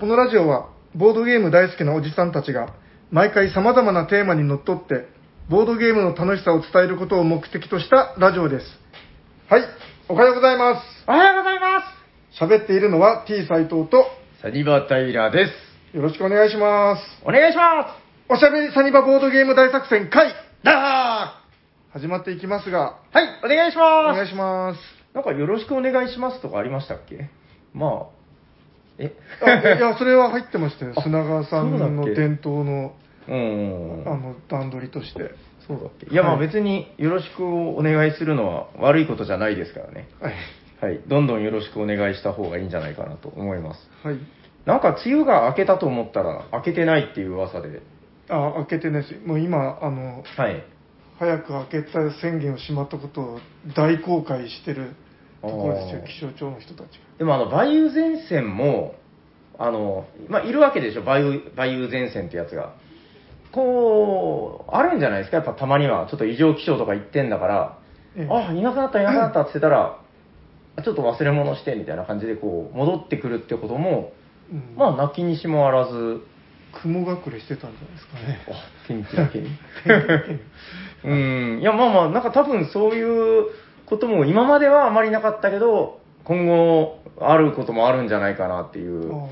このラジオは、ボードゲーム大好きなおじさんたちが、毎回様々なテーマにのっとって、ボードゲームの楽しさを伝えることを目的としたラジオです。はい、おはようございます。おはようございま喋っているのは T 斎藤と、す。サニバタイラです。よろしくお願いします。お願いしまおしゃべりサニバボードゲーム大作戦会、す。だ始まっていきますが、ーはい、お願いしおます。願いします。なんかよろしくお願いしますとかありましたっけ？まあ、え？あいや、それは入ってましたよ。あ砂川さんの伝統の、うん。あの、段取りとして。そうだっけ？いや、まあはい別によろしくお願いするのは悪いことじゃないですからね。はい。はい。どんどんよろしくお願いした方がいいんじゃないかなと思います。はい。なんか梅雨が明けたと思ったら明けてないっていう噂で。あ、開けてないです。もう今、あの、はい。早く開けた宣言をしまったことを大公開してるところですよ、気象庁の人たちでもあの、梅雨前線も、あの、まあ、いるわけでしょ、梅雨、梅雨前線ってやつが。こう、あるんじゃないですか、やっぱたまには。ちょっと異常気象とか言ってんだから、ええあ、いなくなった、いなくなったって言ってたら、あちょっと忘れ物してみたいな感じでこう、戻ってくるってことも、が。うんまあ、泣きにしもあらず、雲隠れしてたんじゃないですかね。あ、天気だけに。うん、いや、まあまあ、なんか多分そういうことも今まではあまりなかったけど、今後あることもあるんじゃないかなっていう。あ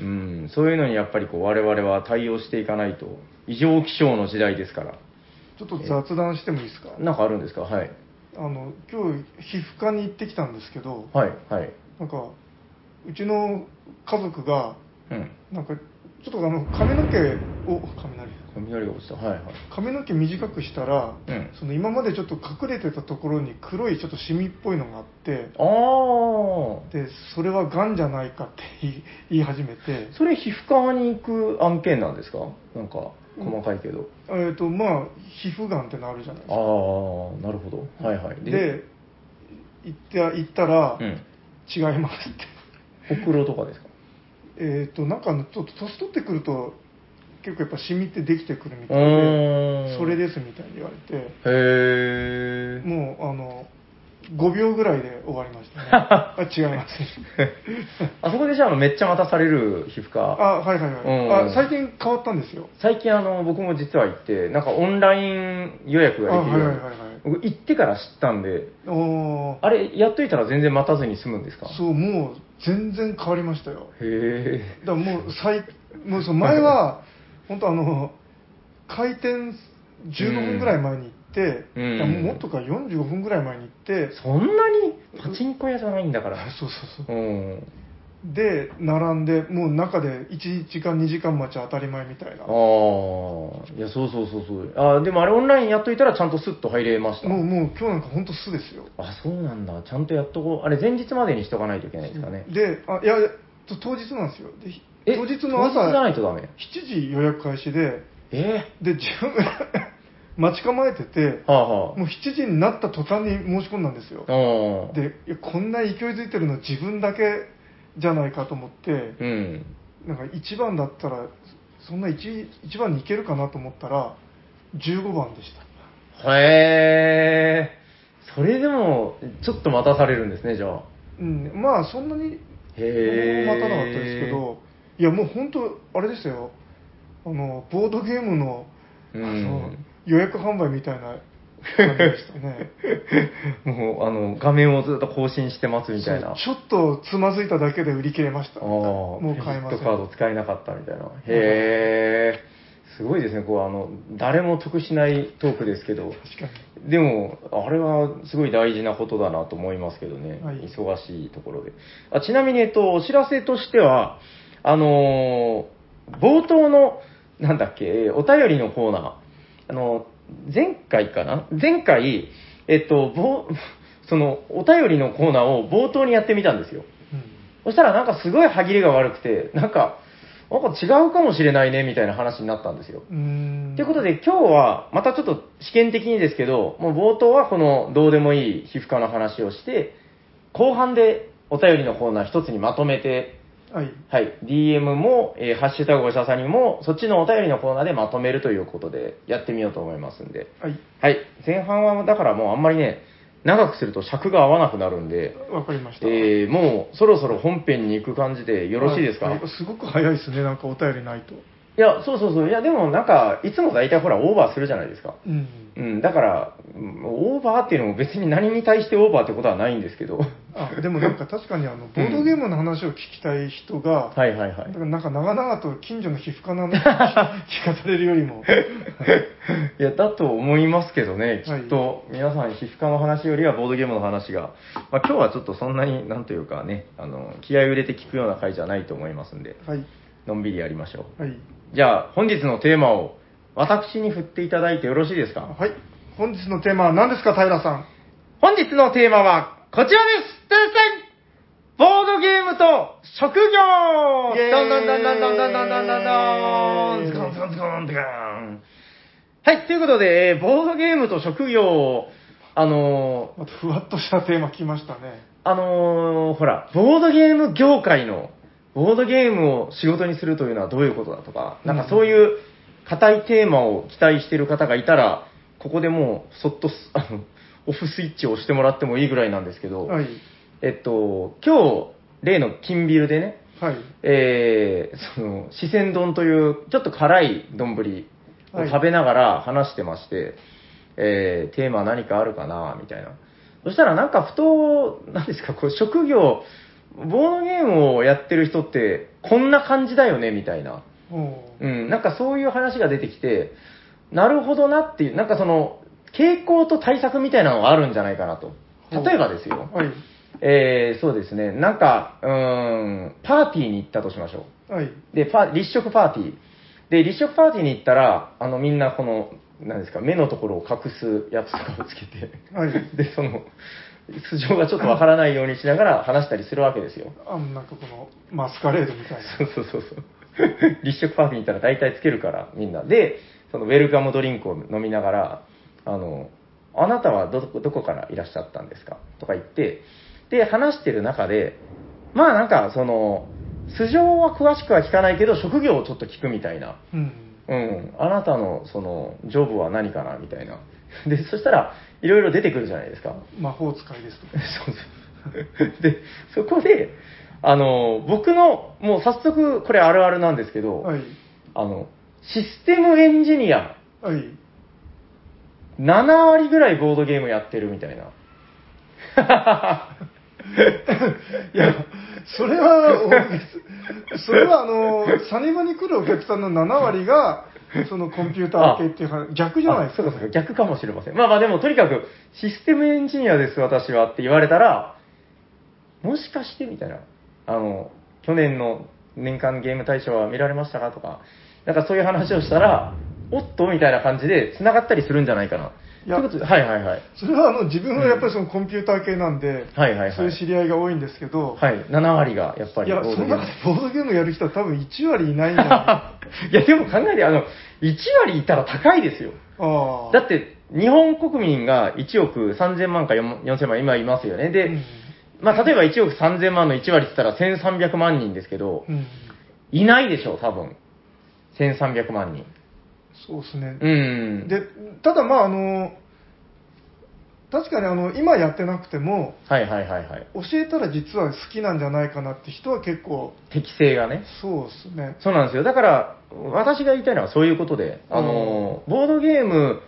うん、そういうのにやっぱりこう我々は対応していかないと、異常気象の時代ですから。ーちょっと雑談してもいいですか？なんかあるんですか？はい。あの、今日、皮膚科に行ってきたんですけど、はい、はい。なんか、うちの家族が、うん。なんか、ちょっとあの、髪の毛を、雷雷が落ちた。はい、はい。髪の毛短くしたら、うんその今までちょっと隠れてたところに黒いちょっとシミっぽいのがあって、あー。で、それは癌じゃないかって言い始めて、それ皮膚科に行く案件なんですか？なんか、細かいけど。えっ、と、まあ、皮膚癌ってのあるじゃないですあか。ー、なるほど。はい、はい。で、行って行ったら、うん。違いますって。ほくろとかですか？えっと、なんかちょっと年取ってくると、結構やっぱシミってできてくるみうたいで。それですみたいに言われて、へー。もう、あの、5秒ぐらいで終わりましたね。あ違います。あそこでじゃああのめっちゃ待たされる皮膚科。あ、はいはいはい。うんあ最近変わったんですよ。最近あの、僕も実は行って、なんかオンライン予約ができるはいはいはいはい僕行ってから知ったんで、あれ、やっといたら全然待たずに済むんですか？そう、もう全然変わりましたよ。へだからもう最、もうその前は、本当あの、開店15分ぐらい前に行って、うんいやもっとか45分ぐらい前に行ってえ、、そんなに？パチンコ屋じゃないんだから。そうそうそうう。ん。で、並んで、もう中で1時間、2時間待ち当たり前みたいな。あもあ、いや、そうそうそうそう。あでもあれオンラインやっといたらちゃんとスッと入れました。う、もう今日なんか本当素ですよ。あ、そうなんだ。ちゃんとやっとこう。あれ、前日までにしとかないといけないですかね。で、あいや、いやと当日なんですよ。でえ当日の朝、当日じゃないとダメ？7時予約開始で、え？で、自分が 待ち構えてて、はあはもう7時になった途端に申し込んだんですよ。あ。うん。で、いやこんな勢いづいてるの自分だけじゃないかと思って、うん。なんか1番だったら、そんな 1, 1番に行けるかなと思ったら、15番でした。へえ。それでも、ちょっと待たされるんですね、じゃあ。うん、まあそんなにへー待たなかったですけど、いやもう本当、あれでしたよ、あのボードゲームの,、うんあの予約販売みたいな感じでしたね。もう、あの、画面をずっと更新してますみたいな。ちょっとつまずいただけで売り切れました。もう買えません。カード使えなかったみたいな。へえ。すごいですね、こう、あの、誰も得しないトークですけど、確かに。でも、あれはすごい大事なことだなと思いますけどね。はい忙しいところで。あちなみに、えっと、お知らせとしては、あのー冒頭の、なんだっけ、えーお便りのコーナー、あの、前回かな？前回、えっと、ぼ その、お便りのコーナーを冒頭にやってみたんですよ。うんそしたらなんかすごい歯切れが悪くて、なんか、なんか違うかもしれないねみたいな話になったんですよ。ということで今日はまたちょっと試験的にですけど、もう冒頭はこのどうでもいい皮膚科の話をして、後半でお便りのコーナー一つにまとめて、はい。はい、DM も、えーハッシュタグおしゃさにも、そっちのお便りのコーナーでまとめるということでやってみようと思いますんで。はい。はい、前半はだからもうあんまりね、長くすると尺が合わなくなるんで、わかりました。えー、もうそろそろ本編に行く感じでよろしいですか、はいすごく早いですね、なんかお便りないと。いや、そうそうそう。いや、でもなんか、いつも大体ほら、オーバーするじゃないですか。うん。うん、だから、うんオーバーっていうのも別に何に対してオーバーってことはないんですけど。あ、でもなんか確かにあの、ボードゲームの話を聞きたい人が、はいはいはいだ。からなんか長々と近所の皮膚科の話 聞かされるよりも、いや、だと思いますけどね、きはいっと、皆さん、皮膚科の話よりはボードゲームの話が、まあ今日はちょっとそんなに、なんというかね、あの、気合を入れて聞くような回じゃないと思いますんで、はい、のんびりやりましょう。はい。じゃあ、本日のテーマを、私に振っていただいてよろしいですか？はい。本日のテーマは何ですか、平さん？本日のテーマはこちらですてんてんボードゲームと職業イエーイどんどんどんどんどんどんどんどんどんズコンズコンズコンズコンはい、ということで、えーボードゲームと職業、あのーまたふわっとしたテーマ来ましたね。あのーほら、ボードゲーム業界の、ボードゲームを仕事にするというのはどういうことだとか、なんかそういう硬いテーマを期待している方がいたら、ここでもう、そっとす、あの、オフスイッチを押してもらってもいいぐらいなんですけど、はい。えっと、今日、例の金ビルでね、はい。えー、その、四川丼という、ちょっと辛い丼を食べながら話してまして、えー、テーマ何かあるかな、みたいな。そしたらなんかふと、何ですか、こう、職業、ボードゲームをやってる人って、こんな感じだよね、みたいな。うん、なんかそういう話が出てきて、なるほどなっていう、なんかその、傾向と対策みたいなのがあるんじゃないかなと。例えばですよ。はい。えー、そうですね。なんか、うーん、パーティーに行ったとしましょはい。う。で、パ立食パーティー。で、立食パーティーに行ったら、あの、みんなこの、なんですか、目のところを隠すやつとかをつけて、はい。で、その、素性がちょっとわからないようにしながら話したりするわけですよ。あの、なんかこの、マスカレードみたいな。そうそうそうそう。立食パーティーに行ったら大体つけるから、みんな。で、そのウェルカムドリンクを飲みながら、あの、あなたはど、どこからいらっしゃったんですか？とか言って、で、話してる中で、まあなんか、その、素性は詳しくは聞かないけど、職業をちょっと聞くみたいな。うん。うん、あなたの、その、ジョブは何かな？みたいな。で、そしたら、いろいろ出てくるじゃないですか。魔法使いですと。そうそう。で、そこで、あの、僕の、もう早速、これあるあるなんですけど、はい。あの、システムエンジニア、はい。7割ぐらいボードゲームやってるみたいな。いや、それはそれはあの、サニバに来るお客さんの7割が、そのコンピューター系っていう話、逆じゃないですか、あそうかそうか、逆かもしれません。まあまあでも、とにかく、システムエンジニアです、私はって言われたら、もしかしてみたいな。あの、去年の年間ゲーム大賞は見られましたかとか、なんかそういう話をしたら、おっとみたいな感じで繋がったりするんじゃないかな。いやはいはいはい。それはあの自分はやっぱりそのコンピューター系なんで、はいはいはいそういう知り合いが多いんですけど、はい、7割がやっぱりいや、そのボードゲーム中でボードゲームやる人は多分1割いないんじゃない いや、でも考えて、あの、1割いたら高いですよ。ああ。だって、日本国民が1億3000万か4 4000万今いますよね。で、うんまあ、例えば1億3000万の1割って言ったら1300万人ですけど、うん、いないでしょう、多分。1300万人。そうですね。うん。で、ただまああの、確かにあの、今やってなくても、はいはいはいはい。教えたら実は好きなんじゃないかなって人は結構、適性がね。そうですね。そうなんですよ。だから、私が言いたいのはそういうことで、あの、ボードゲーム、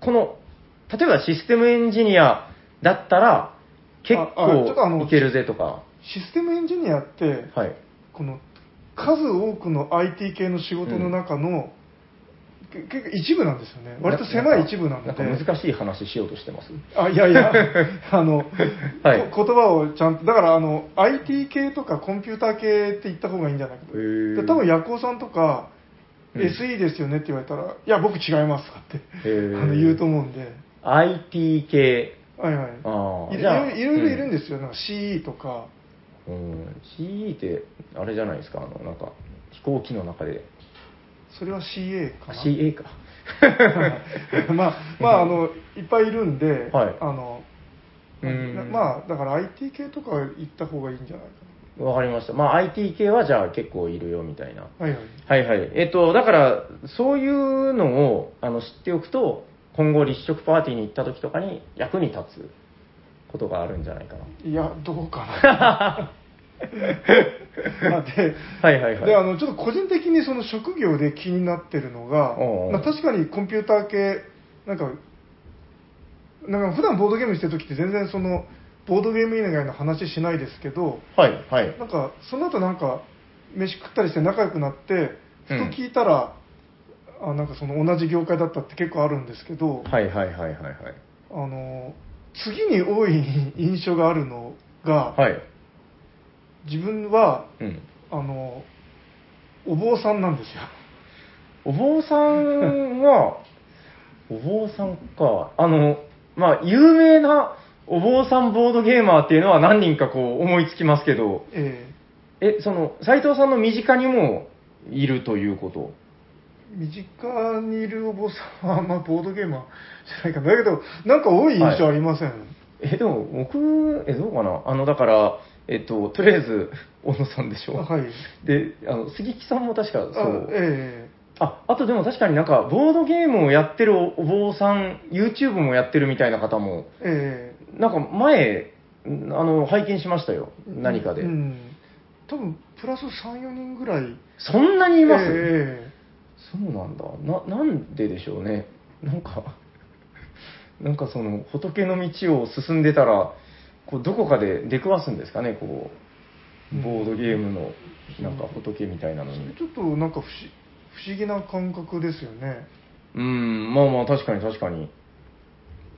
この、例えばシステムエンジニアだったら、結構いけるぜとか、システムエンジニアって、はい。この数多くの IT 系の仕事の中の、け結構一部なんですよね。割と狭い一部なので。なんか難しい話しようとしてます？あいやいや、あの、はいこ言葉をちゃんと、だからあの IT 系とかコンピューター系って言った方がいいんじゃないかと。多分、ヤコウさんとか、うん SE ですよねって言われたら、いや、僕違いますとかって あの言うと思うんで、IT 系。はいはい。ああ。いろいろいろいるんですよ、なんか CE とか、うん。CE って、あれじゃないですか、あの、なんか、飛行機の中で。それは CA あかな。CA か。まあ、まあ、あの、いっぱいいるんで、はいあの、うんまあ、だから IT 系とか行った方がいいんじゃないかわかりました。まあ IT 系はじゃあ結構いるよみたいな。な。はいはい。はいはい。えっと、だから、そういうのをあの知っておくと、今後立食パーティーに行った時とかに役に立つ。ことがあるんじゃないかな。いや、どうかな。ま あで、はいはいはい。であのちょっと個人的にその職業で気になってるのがまあ、確かにコンピューター系、なんか、なんか普段ボードゲームしてる時って全然その、ボードゲーム以外の話しないですけど、はいはい。なんかその後なんか、飯食ったりして仲良くなって、ふうんと聞いたら、あなんかその同じ業界だったって結構あるんですけど、はいはいはいはいはい。あの次に多い印象があるのが、はい。自分はうん。あのお坊さんなんですよ。お坊さんは、お坊さんか。あの、まあ、有名なお坊さんボードゲーマーっていうのは何人かこう思いつきますけど、ええ、その、斎藤さんの身近にもいるということ？ー身近にいるお坊さんはあんまボードゲーマーじゃないかな。だけど、なんか多い印象ありません？え、でも僕、え、どうかな？あの、だから、えっと、とりあえず、小野さんでしょはい。で、あの、杉木さんも確かそあう。えあ、あとでも確かになんか、ボードゲームをやってるお坊さん、YouTube もやってるみたいな方も、ええなんか前、んあの、拝見しまでよ。え何かで。うん。多分、プラス3、4人ぐらい。そんなにいます、えそうなんだ。な、なんででしょうね。なんか、なんかその、仏の道を進んでたら、こう、どこかで出くわすんですかね、こう、ボードゲームの、なんか仏みたいなのに。えちょっとなんか不思不思議な感覚ですよね。うん、まあまあ、確かに確かに。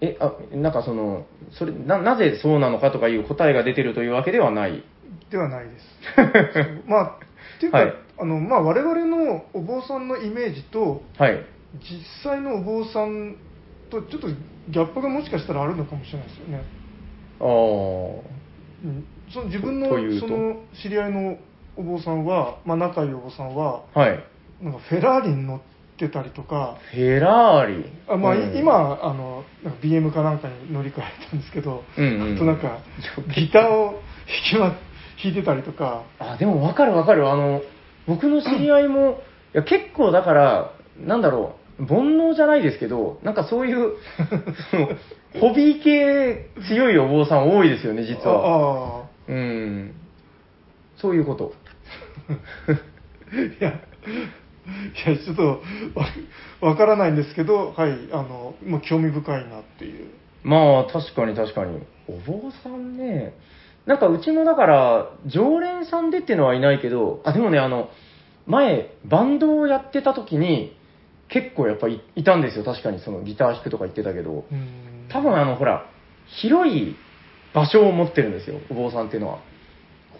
え、あ、なんかその、それ、な、なぜそうなのかとかいう答えが出てるというわけではない。ではないです。まあ、っていうか、はいあの、まあ、我々のお坊さんのイメージと、はい。実際のお坊さんとちょっとギャップがもしかしたらあるのかもしれないですよね。ああ。うん、その自分のとというと？その知り合いのお坊さんは、まあ、仲いいお坊さんは、はい。なんかフェラーリに乗ってたりとか、フェラーリ？あまあ、うん今あの、なんか BM かなんかに乗り換えたんですけど、うんうんあとなんか、ギターを弾きま弾いてたりとか、あ、でも分かる分かる。あの、僕の知り合いも、いや結構だから、なんだろう、煩悩じゃないですけど、なんかそういう、そのホビー系強いお坊さん多いですよね、実は。あうん。そういうこと。あ いや、いや、ちょっとわわからないんですけど、はい、あの、もう興味深いなっていう。まあ、確かに確かに。お坊さんね。なんかうちのだから、常連さんでっていうのはいないけど、あ、でもね、あの、前、バンドをやってた時に、結構やっぱいいたんですよ。確かにそのギター弾くとか言ってたけど。うん多分あの、ほら、広い場所を持ってるんですよ、お坊さんっていうのは。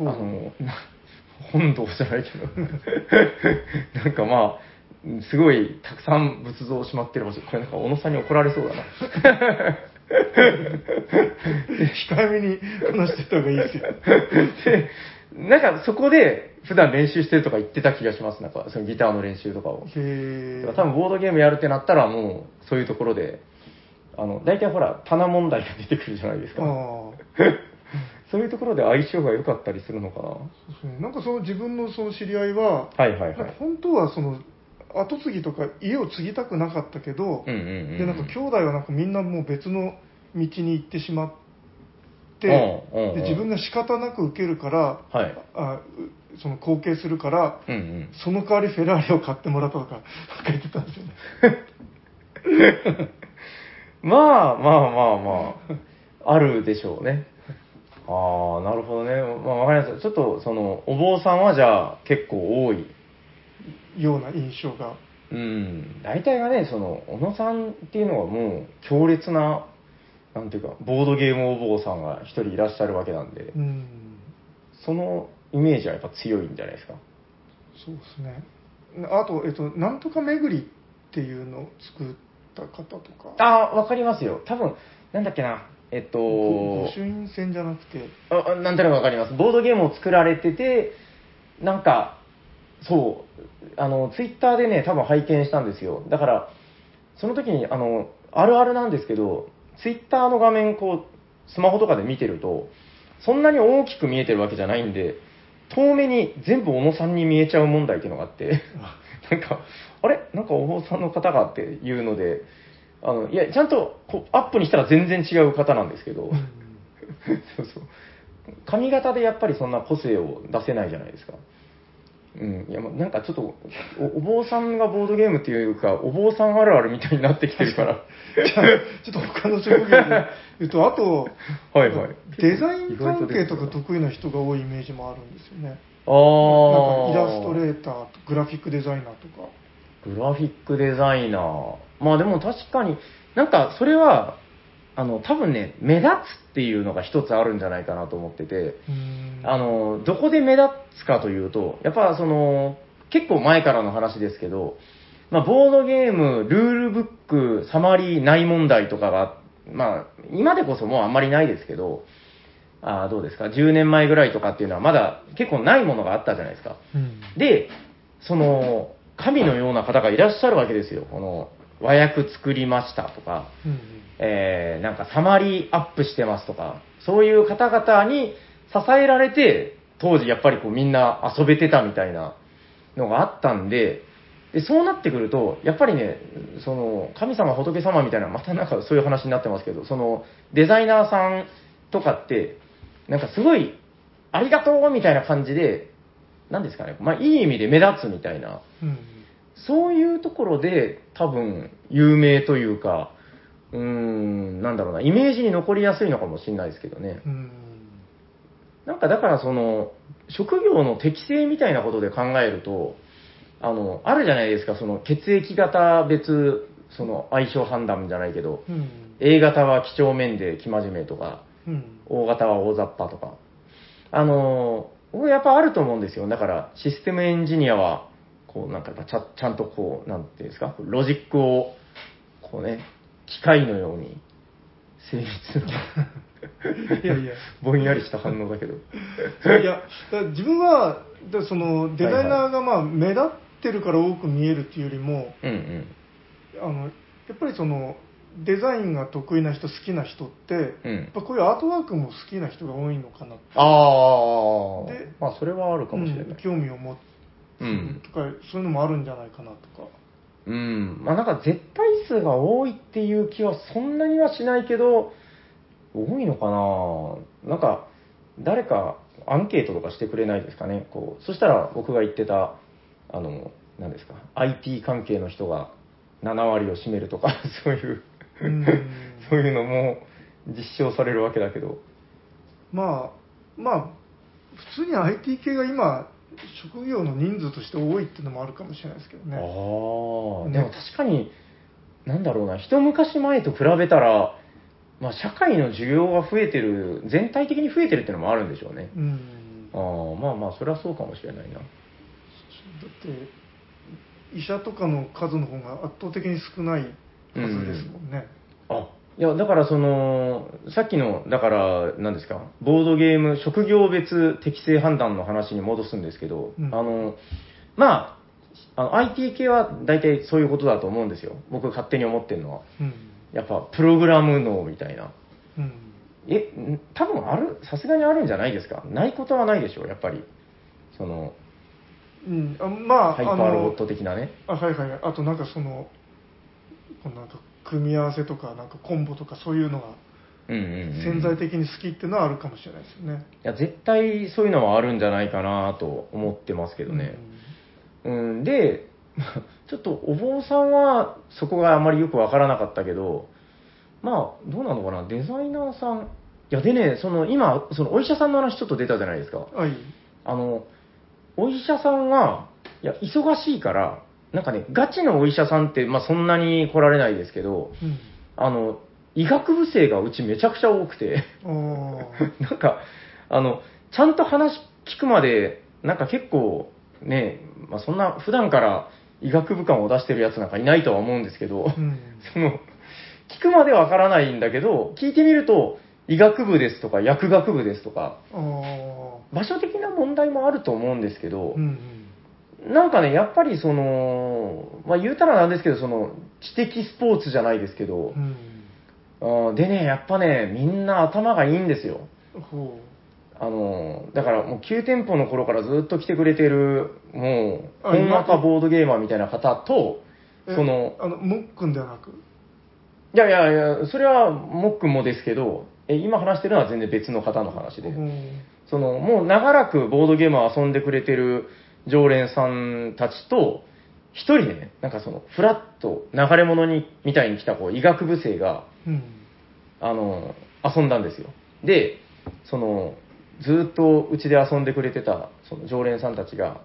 あの、な 本堂じゃないけど。なんかまあ、すごいたくさん仏像をしまってる場所。これなんか小野さんに怒られそうだな。控えめに話してた方がいいですよ。で、なんかそこで普段練習してるとか言ってた気がします。なんかそのギターの練習とかを。へ多分ボードゲームやるってなったらもうそういうところで、あの、大体ほら、棚問題が出てくるじゃないですか。そういうところで相性が良かったりするのかな。そうですねなんかその自分のその知り合いは、はいはいはい本当はその後継ぎとか家を継ぎたくなかったけど、うんうんうんうんでなんか兄弟はなんかみんなもう別の道に行ってしまって、うんうんうんで自分が仕方なく受けるから、はいあうその後継するから、うんうん。その代わりフェラーリを買ってもらったとか 言ってたんですよね。まあまあまあまあ、あるでしょうね。ああ、なるほどね。まあわかります。ちょっとその、お坊さんはじゃあ結構多い。ような印象が。うん。大体がね、その、小野さんっていうのはもう強烈な、なんていうか、ボードゲームお坊さんが一人いらっしゃるわけなんで、うんそのイメージはやっぱ強いんじゃないですか？そうですね。あと、えっと、なんとか巡りっていうのを作った方とか。ああ、わかりますよ。多分、なんだっけな。えっと、ご御朱印船じゃなくて、ああなんとなくわかります。ボードゲームを作られてて、なんか、そう、あの、ツイッターでね、多分拝見したんですよ。だから、その時に、あの、あるあるなんですけど、ツイッターの画面、こう、スマホとかで見てると、そんなに大きく見えてるわけじゃないんで、遠目に全部小野さんに見えちゃう問題っていうのがあって、なんか、あれ？なんかお坊さんの方がっていうので、あの、いや、ちゃんとこうアップにしたら全然違う方なんですけど、そうそう。髪型でやっぱりそんな個性を出せないじゃないですか。うん。いや、まあなんかちょっとお、お坊さんがボードゲームっていうか、お坊さんあるあるみたいになってきてるから。じゃあちょっと他の職業で言うと、あと、はいはい。デザイン関係とか得意な人が多いイメージもあるんですよね。ああ。なんかイラストレーターとグラフィックデザイナーとか。グラフィックデザイナー。まあでも確かに、なんかそれは、あの、多分ね、目立つっていうのが一つあるんじゃないかなと思ってて、あの、どこで目立つかというと、やっぱその、結構前からの話ですけど、まあ、ボードゲーム、ルールブック、サマリーない問題とかが、まあ、今でこそもうあんまりないですけど、あーどうですか ?10 年前ぐらいとかっていうのはまだ結構ないものがあったじゃないですか。うんで、その、神のような方がいらっしゃるわけですよ。この、和訳作りましたとか、うんえー、なんかサマリーアップしてますとか、そういう方々に支えられて、当時やっぱりこうみんな遊べてたみたいなのがあったんで、でそうなってくると、やっぱりね、その、神様仏様みたいな、またなんかそういう話になってますけど、その、デザイナーさんとかって、なんかすごい、ありがとうみたいな感じで、なんですかね、まあいい意味で目立つみたいな、うんそういうところで多分有名というか、うーん、なんだろうな、イメージに残りやすいのかもしれないですけどね。うんなんかだからその、職業の適性みたいなことで考えると、あの、あるじゃないですか、その血液型別、その相性判断じゃないけど、うん A 型は几帳面で生真面目とか、うん O 型は大雑把とか。あの、僕やっぱあると思うんですよ。だから、システムエンジニアは、こう、なんかちゃちゃんとこう、なんていうんですか、ロジックを、こうね、機械のように、精密な、いやいや ぼんやりした反応だけど。いや、自分は、そのデザイナーがまあ目立ってるから多く見えるっていうよりも、うんうん。あのやっぱりそのデザインが得意な人、好きな人って、うんやっぱこういうアートワークも好きな人が多いのかなって、ああで、まあそれはあるかもしれない。うん興味を持つうんとか、そういうのもあるんじゃないかなとか。うん。まあなんか絶対数が多いっていう気はそんなにはしないけど、多いのかななんか、誰かアンケートとかしてくれないですかね。こう、そしたら僕が言ってた、あの、何ですか、IT 関係の人が7割を占めるとか、そういう、うんそういうのも実証されるわけだけど。まあ、まあ、普通に IT 系が今、職業の人数として多いっていうのもあるかもしれないですけどああ、ね。でも確かに、なんだろうな、一昔前と比べたら、まあ、社会の需要が増えてる、全体的に増えてるっていうのもあるんでしょうね。うん。ああ、まあまあ、それはそうかもしれないな。だって、医者とかの数の方が圧倒的に少ないはずですもんね。あ、いや、だからその、さっきの、だから、何ですか、ボードゲーム、職業別適正判断の話に戻すんですけど、うんあの、まあ、あの IT 系は大体そういうことだと思うんですよ。僕勝手に思ってるのは。うん。やっぱ、プログラム脳みたいな。うん。え、ん多分ある、さすがにあるんじゃないですかないことはないでしょう、やっぱり。その、うん、あまあ、ハイパーロボット的なね。あはいはい、あとなんかその、このなんか組み合わせとか、なんかコンボとか、そういうのがうんうん、うん。潜在的に好きっていうのはあるかもしれないですよね。いや、絶対そういうのはあるんじゃないかなと思ってますけどね。うん、で、ちょっとお坊さんはそこがあまりよくわからなかったけど、まあ、どうなのかな、デザイナーさん。いや、でね、その今、そのお医者さんの話ちょっと出たじゃないですか。うん。はい。あの、お医者さんが、いや、忙しいから、なんかね、ガチのお医者さんって、まあそんなに来られないですけど、うん。あの、医学部生がうちめちゃくちゃ多くて、なんか、あの、ちゃんと話聞くまで、なんか結構、ね、まあそんな普段から医学部感を出してるやつなんかいないとは思うんですけど、うん。その、聞くまでわからないんだけど、聞いてみると、医学部ですとか薬学部ですとか、場所的な問題もあると思うんですけどう、んなんかね、やっぱりその、まあ言うたらなんですけど、その、知的スポーツじゃないですけどう、ん。でね、やっぱね、みんな頭がいいんですよ。あの、だからもう9店舗の頃からずっと来てくれてる、もう、あほんわかボードゲーマーみたいな方と、その、あの、もっくんではなく？いやいやいや、それはもっくんもですけど、え今話してるのは全然別の方の話で、うんその、もう長らくボードゲームを遊んでくれてる常連さんたちと、一人ね、なんかその、フラッと流れ物に、みたいに来たこう医学部生が、うん。あの、遊んだんですよ。で、その、ずーっとうちで遊んでくれてた、その常連さんたちが、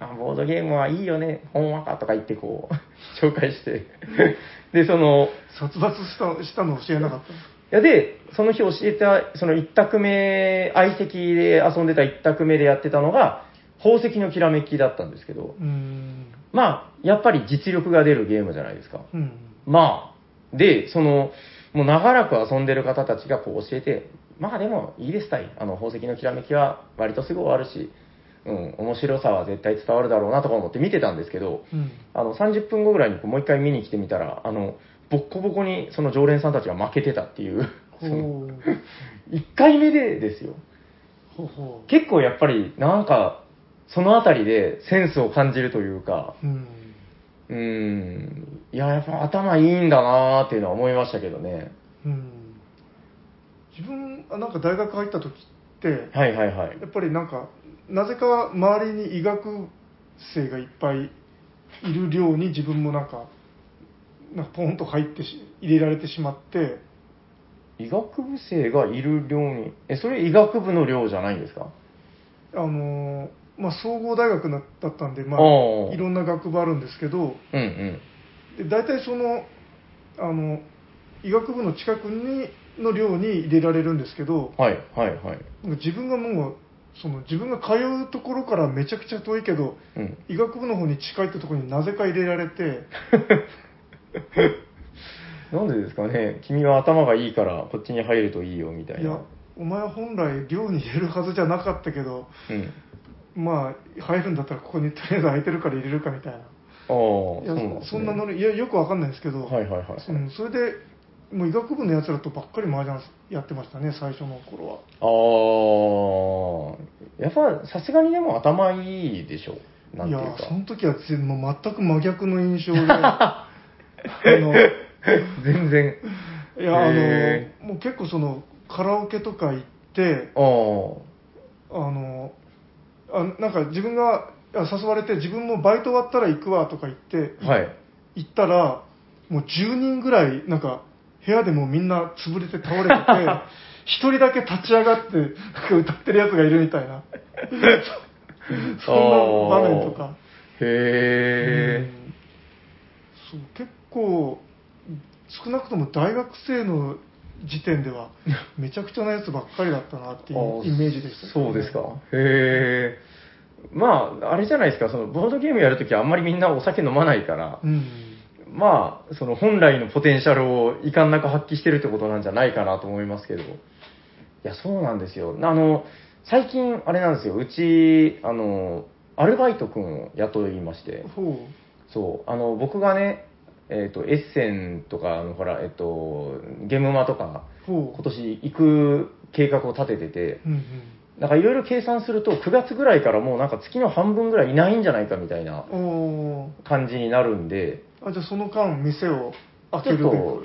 あ、ボードゲームはいいよね、ほんわかとか言ってこう、紹介して、で、その、殺伐したしたの教えなかった。いやで、その日教えた、その一択目、相席で遊んでた一択目でやってたのが、宝石のきらめきだったんですけど、うん。まあ、やっぱり実力が出るゲームじゃないですか。うん。まあ、で、その、もう長らく遊んでる方たちがこう教えて、まあでもいいですたい。あの、宝石のきらめきは割とすぐ終わるし、うん、面白さは絶対伝わるだろうなとか思って見てたんですけど、うん。あの、30分後ぐらいにこうもう一回見に来てみたら、あの、ボッコボコにその常連さんたちが負けてたっていう、そのほう。1回目でですよ。ほうほ結構やっぱりなんか、そのあたりでセンスを感じるというか、う。うん。うーん、いや、やっぱ頭いいんだなーっていうのは思いましたけどね。うん。自分、あなんか大学入った時って、はいはいはいや。っぱりなんか、なぜか周りに医学生がいっぱいいる寮に自分もなんか、なんかポンと入ってし入れられてしまって、医学部生がいる寮に、え、それ医学部の寮じゃないんですか？あのーまあ、総合大学だったんで、まあ、いろんな学部あるんですけど、うんうん。で大体そのあの医学部の近くにの寮に入れられるんですけど、はいはいはい。自分がもうその自分が通うところからめちゃくちゃ遠いけど、うん。医学部の方に近いってところになぜか入れられて、なんでですかね君は頭がいいからこっちに入るといいよみたいな。いや、お前は本来寮に入れるはずじゃなかったけど、うん。まあ、入るんだったらここにとりあえず空いてるから入れるかみたいな。ああ、いそやうなんです、ね。そんなのりいやよくわかんないですけど、はいはいはい。うんそれでもう医学部のやつらとばっかり麻雀やってましたね最初の頃はああ、やっぱさすがにでも頭いいでしょ。なんいていうか。やその時は全もう全く真逆の印象で あの全然。いやあへのもう結構そのカラオケとか行ってああ。あのあなんか自分があ誘われて自分もバイト終わったら行くわとか言ってはい。行ったらもう10人ぐらいなんか部屋でもうみんな潰れて倒れてて 一人だけ立ち上がってなんか歌ってるやつがいるみたいな そんな場面とかへえ。うんそう結構少なくとも大学生の時点ではめちゃくちゃなやつばっかりだったなっていうイメージでしたね、そうですか。へえ。まあ、あれじゃないですか、そのボードゲームやるときあんまりみんなお酒飲まないから、うんまあ、その本来のポテンシャルをいかんなく発揮してるってことなんじゃないかなと思いますけど。いや、そうなんですよ。あの、最近、あれなんですよ、うち、あの、アルバイト君を雇いまして、ほそう、あの、僕がね、えっ、と、エッセンとか、あの、ほら、えっ、と、ゲームマとか、今年行く計画を立ててて、う、うん。なんかいろいろ計算すると、9月ぐらいからもうなんか月の半分ぐらいいないんじゃないかみたいな感じになるんで、ーあじゃあその間店を開ちょっけるべくと、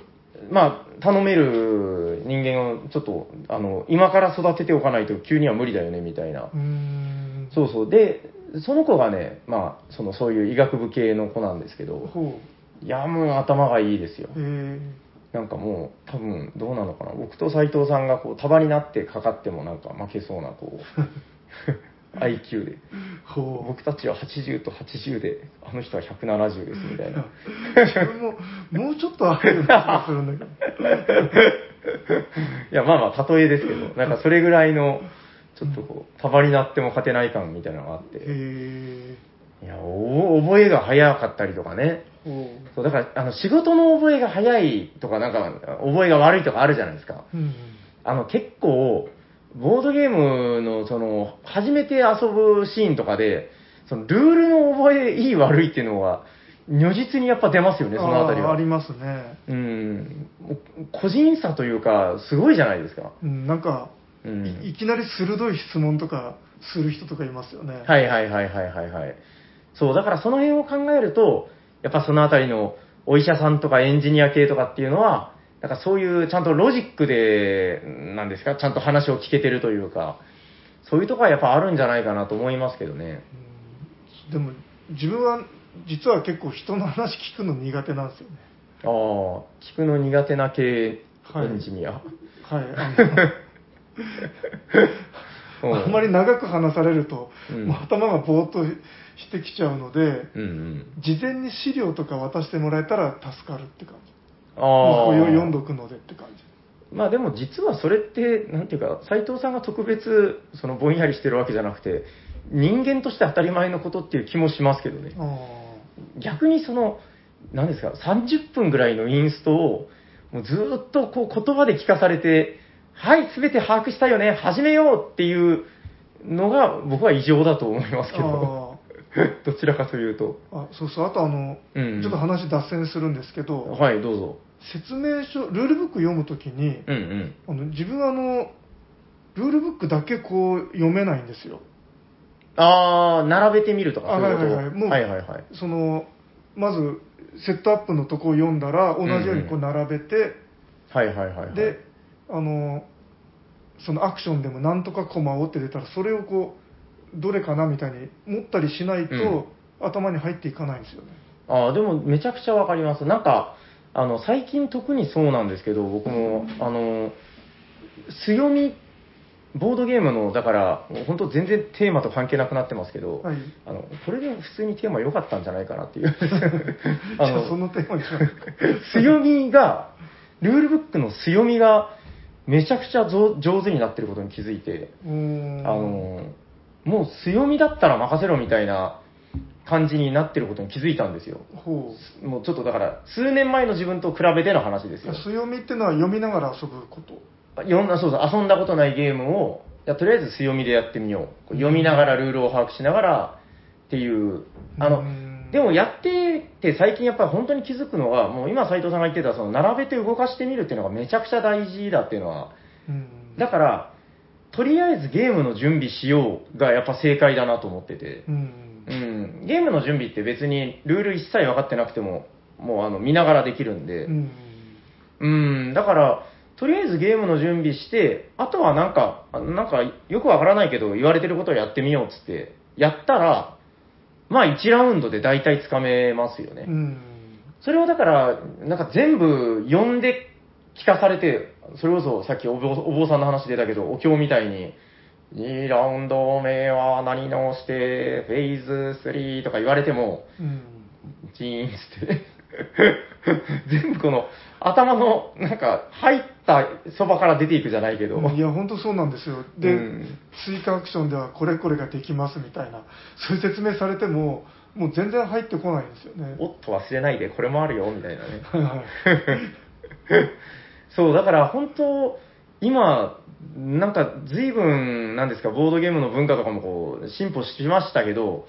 まあ、頼める人間をちょっと、あの、今から育てておかないと急には無理だよねみたいな。そうそう。で、その子がね、まあ、その、そういう医学部系の子なんですけど、ほいや、もう頭がいいですよなんかもう、多分、どうなのかな。僕と斉藤さんがこう、束になってかかってもなんか負けそうな、こう、IQ で。僕たちは80と80で、あの人は170ですみたいな。ももうちょっとあるような気がするんだけどいや、まあまあ、例えですけど、なんかそれぐらいの、ちょっとこう、束になっても勝てない感みたいなのがあって。いや、お覚えが早かったりとかね。ほそう、だから、あの、仕事の覚えが早いとか、なんか、覚えが悪いとかあるじゃないですか。ううんあの、結構、ボードゲームの、その、初めて遊ぶシーンとかで、その、ルールの覚えいい悪いっていうのは、如実にやっぱ出ますよね、そのあたりは。ありますね、うん。個人差というか、すごいじゃないですか。うん、なんか、うん。いいきなり鋭い質問とかする人とかいますよねはいはいはいはいはいはい。そう、だからその辺を考えると、やっぱそのあたりのお医者さんとかエンジニア系とかっていうのは、なんかそういうちゃんとロジックで、なんですか、ちゃんと話を聞けてるというか、そういうとこはやっぱあるんじゃないかなと思いますけどね。うん。でも自分は実は結構人の話聞くの苦手なんですよね。ああ、聞くの苦手な系エはいンジニア。はい。あうん。のあんまり長く話されると、うん。頭がぼーっとしてきちゃうのでうんうん。事前に資料とか渡してもらえたら助かるって感じああ。読んどくのでって感じまあでも実はそれって、なんていうか、斉藤さんが特別、そのぼんやりしてるわけじゃなくて、人間として当たり前のことっていう気もしますけどね。あ逆にその、何ですか、30分ぐらいのインストを、もうずーっとこう言葉で聞かされて、はい、すべて把握したよね、始めようっていうのが僕は異常だと思いますけど、どちらかというと。ああそうそうあとあの、うんちょっと話脱線するんですけど、はい、どうぞ。説明書ルールブック読むときに、うんうん。あの自分はあのルールブックだけこう読めないんですよあー、並べてみるとか、あそういうこと？はいはいはいもうはいはいはい。そのまずセットアップのとこを読んだら同じようにこう並べて、はいはいはいはい。であのそのアクションでもなんとかコマをって出たらそれをこうどれかなみたいに持ったりしないと、頭に入っていかないんですよね。ああ、でもめちゃくちゃわかります。なんか、あの、最近特にそうなんですけど、僕も、あの、強み、ボードゲームの、だから、本当全然テーマと関係なくなってますけど、はい。あの、これで普通にテーマ良かったんじゃないかなっていう。じあゃあその、のテーマにしますか。強みが、ルールブックの強みが、めちゃくちゃ上上手になってることに気づいて、あの、もう強みだったら任せろみたいな感じになってることに気づいたんですよ。ほうもうちょっとだから、数年前の自分と比べての話ですよ。強みっていうのは読みながら遊ぶこといろんな、そうそう、遊んだことないゲームを、いやとりあえず強みでやってみよう。読みながらルールを把握しながらっていう、あの、うんでもやってて最近やっぱり本当に気づくのは、もう今斉藤さんが言ってた、その並べて動かしてみるっていうのがめちゃくちゃ大事だっていうのは、うんだから、とりあえずゲームの準備しようがやっぱ正解だなと思ってて、うんうん、ゲームの準備って別にルール一切分かってなくても、もうあの見ながらできるんで、うんうん、だから、とりあえずゲームの準備して、あとはなんか、あなんかよくわからないけど、言われてることをやってみようっつって、やったら、まあ1ラウンドで大体つかめますよね。うん。それをだから、なんか全部読んで聞かされて、それこそさっきお坊お坊さんの話出たけど、お経みたいに、2ラウンド目は何直して、フェーズ3とか言われても、うんチーンって。全部この頭のなんか入ったそばから出ていくじゃないけど、いや、本当そうなんですよ。で、うん追加アクションではこれこれができますみたいな、そういう説明されても、もう全然入ってこないんですよね。おっと忘れないでこれもあるよみたいなね。はいはい そう、だから本当、今、なんか随分、なんですか、ボードゲームの文化とかもこう、進歩しましたけど、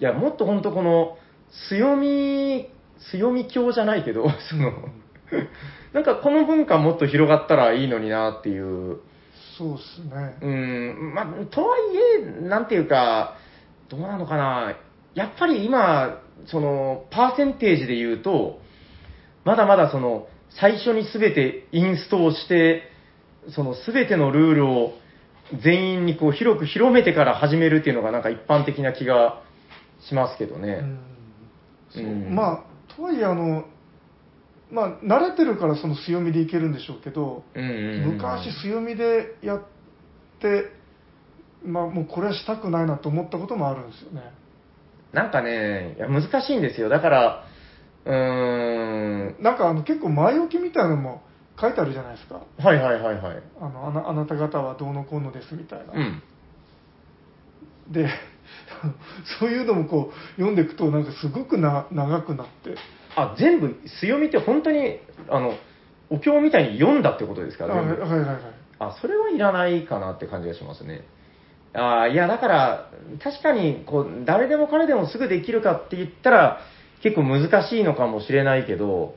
いや、もっと本当この、強み、強み教じゃないけど、その、なんかこの文化もっと広がったらいいのになっていう、そうですね。うん、まあ、とはいえ、なんていうか、どうなのかな、やっぱり今、その、パーセンテージで言うと、まだまだその、最初にすべてインストをして、そのすべてのルールを全員にこう広く広めてから始めるっていうのがなんか一般的な気がしますけどね。うんそううんまあ、とはいえ、あの、まあ、慣れてるからその強みでいけるんでしょうけど、うんうんうん昔強みでやって、まあ、もうこれはしたくないなと思ったこともあるんですよね。なんかね、いや難しいんですよ。だから、うーん、なんかあの結構前置きみたいなのも書いてあるじゃないですか。はいはいはいはい。あのあなあなた方はどうのこうのですみたいな。うん。で、そういうのもこう読んでいくと、なんかすごくな長くなって、あ、全部、強みって本当に、あの、お経みたいに読んだってことですかあはい全部はいはいはい。あ、それはいらないかなって感じがしますね。あいや、だから、確かに、こう、誰でも彼でもすぐできるかって言ったら、結構難しいのかもしれないけど、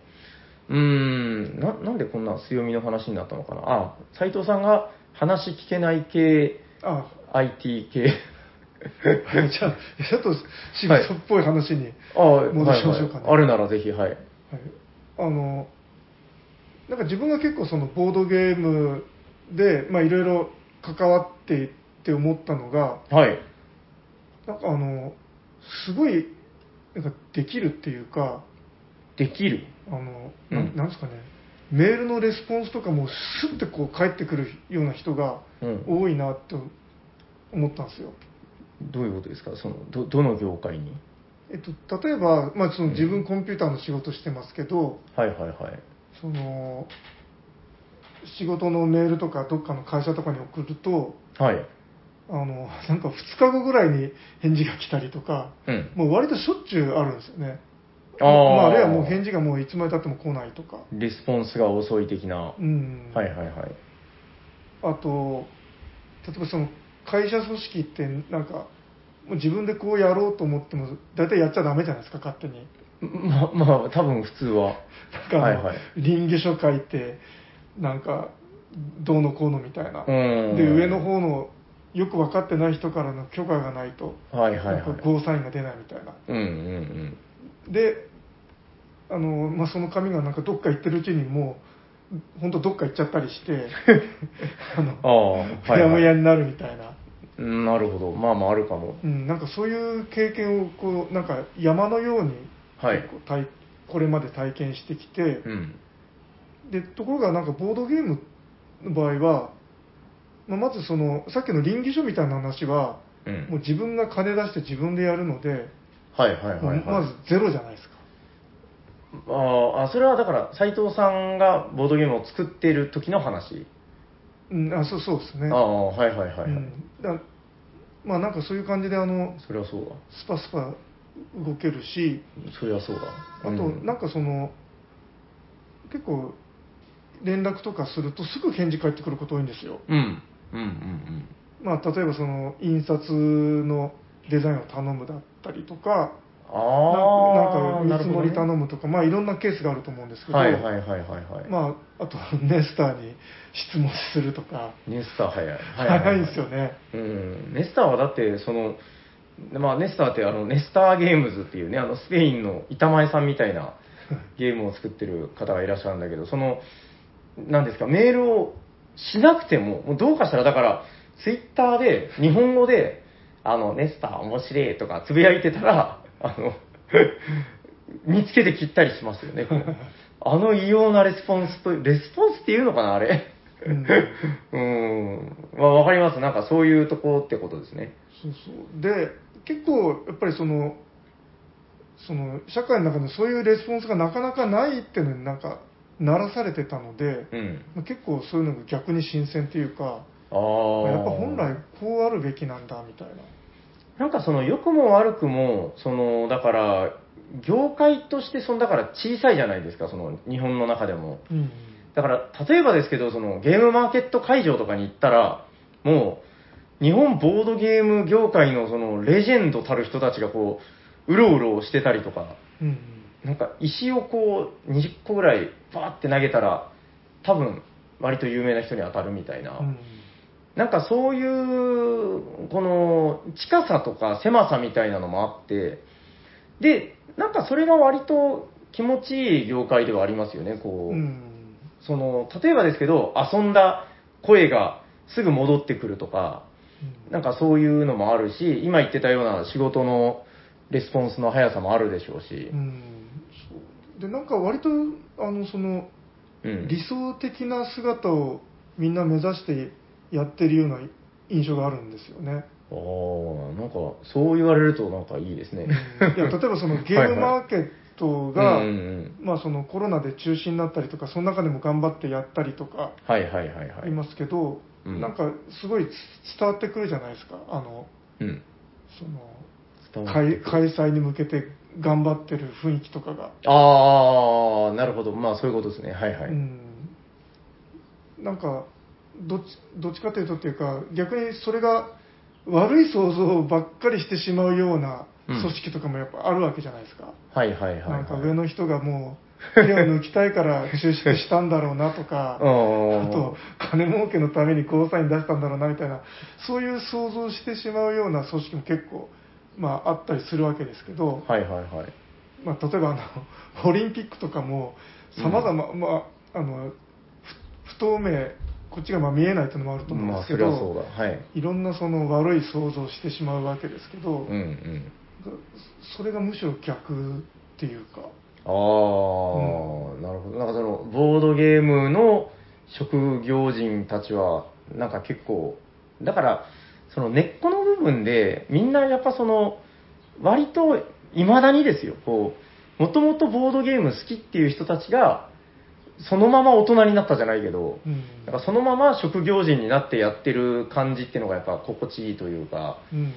うーん、な、なんでこんな強みの話になったのかな？あ、斉藤さんが話聞けない系、あ IT 系。はいじゃあ、ちょっと仕事っぽい話に、あ戻しましょうかねはいはいあるならぜひ、はい。はいあのなんか自分が結構そのボードゲームで、まあいろいろ関わっていって思ったのが、はい。なんかあの、すごい、なんかできるっていうか、できる？あの、うんなんなんですかね、メールのレスポンスとかもスッてこう返ってくるような人がうん。多いなって思ったんですよ。どういうことですか？その、ど、どの業界に？えっと、例えば、まあ、そのうん自分コンピューターの仕事してますけど、はいはいはい。その仕事のメールとかどっかの会社とかに送るとはい。あのなんか2日後ぐらいに返事が来たりとかうん。もう割としょっちゅうあるんですよねあーまあ、あるいはもう返事がもういつまでたっても来ないとかレスポンスが遅い的な。うんはいはいはい。あと例えばその会社組織ってなんかもう自分でこうやろうと思っても大体やっちゃダメじゃないですか勝手にま、まあ、多分普通は。なんかあの、はいはい臨議書書いてなんかどうのこうのみたいな、うんで上の方のよく分かってない人からの許可がないと、はいはいはいなんかゴーサインが出ないみたいなうんうんであの、まあ、その紙がなんかどっか行ってるうちにもう本当どっか行っちゃったりして あのああ、うやむやい。になるみたいな、うんなるほど。まあまああるかも。うん、なんかそういう経験をこうなんか山のようにはいこれまで体験してきて、うん。でところがなんかボードゲームの場合は、まあ、まずそのさっきの臨議書みたいな話は、うん。もう自分が金出して自分でやるので、はいはいはい、はい。もうまずゼロじゃないですか。あーあ、それはだから、斎藤さんがボードゲームを作っている時の話。うん、あそうそうですね。ああ、はいはいはい、はいうん、だまあなんかそういう感じであのそれはそうだ。スパスパ動けるし、それはそうだ。あとうんなんかその、結構連絡とかするとすぐ返事返ってくること多いんですよ。うん。うんうんまあ例えばその印刷のデザインを頼むだったりとか、うん。ああ、なんか見積もり頼む。むとか、まあいろんなケースがあると思うんですけど、はいはいはいはいはい。まああとネスターに質問するとか、ネスター早い。早いんですよね。うん、ネスターはだって、その、まあ、ネスターってあの、ネスターゲームズっていうね、あの、スペインの板前さんみたいなゲームを作ってる方がいらっしゃるんだけど、その、なんですか、メールをしなくても、もうどうかしたら、だから、ツイッターで、日本語で、あの、ネスター面白いとかつぶやいてたら、あの、見つけて切ったりしますよね。あの異様なレスポンスと、レスポンスっていうのかな、あれ。うん うん。まあ、わかります。なんかそういうとこってことですね。そうそうで結構やっぱりそのその社会の中でそういうレスポンスがなかなかないっていうのになんかならされてたので、うん。まあ結構そういうのが逆に新鮮っていうかああ。やっぱ本来こうあるべきなんだみたいななんかその良くも悪くも、その、だから、業界として、その、だから小さいじゃないですか、その、日本の中でも。うんだから、例えばですけど、その、ゲームマーケット会場とかに行ったら、もう、日本ボードゲーム業界のその、レジェンドたる人たちがこう、うろうろしてたりとか、うんなんか石をこう、20個ぐらい、バーって投げたら、多分、割と有名な人に当たるみたいな。うん。なんかそういう、この近さとか狭さみたいなのもあって、で、なんかそれが割と気持ちいい業界ではありますよね、こう。うん。その、例えばですけど、遊んだ声がすぐ戻ってくるとか、なんかそういうのもあるし、今言ってたような仕事のレスポンスの速さもあるでしょうし。う、んでなんか割とあのそのうん。理想的な姿をみんな目指してやってるような印象があるんですよね。ああ、なんかそう言われるとなんかいいですね。いや 例えばそのゲームマーケットが、うんうんうんまあ、そのコロナで中止になったりとかその中でも頑張ってやったりとかはいはいはいはい。いますけど、うんなんかすごい伝わってくるじゃないですかあのうん。その開催に向けて頑張ってる雰囲気とかが、ああ、なるほど。まあそういうことですね。はいはい。うん、なんかどっちどっちかというとっていうか逆にそれが悪い想像ばっかりしてしまうような組織とかもやっぱあるわけじゃないですか。はいはいはい、はい。なんか上の人がもう手を抜きたいから中止したんだろうなとか、あ うんと金儲けのためにゴーサイン出したんだろうなみたいな、そういう想像してしまうような組織も結構、まあ、あったりするわけですけど、はいはいはい。まあ、例えばあの オリンピックとかも、さまざま、まあ、あのふ不透明こっちがまあ見えないというのもあると思うんまあ、ですけど、それはそうだ。はい。いろんなその悪い想像をしてしまうわけですけど、うんうん。それがむしろ逆っていうか、ああ、なるほど。なんかその、ボードゲームの職業人たちは、なんか結構、だから、その根っこの部分で、みんなやっぱその、割と、未だにですよ、こう、もともとボードゲーム好きっていう人たちが、そのまま大人になったじゃないけど、うんなんかそのまま職業人になってやってる感じっていうのがやっぱ心地いいというか、うん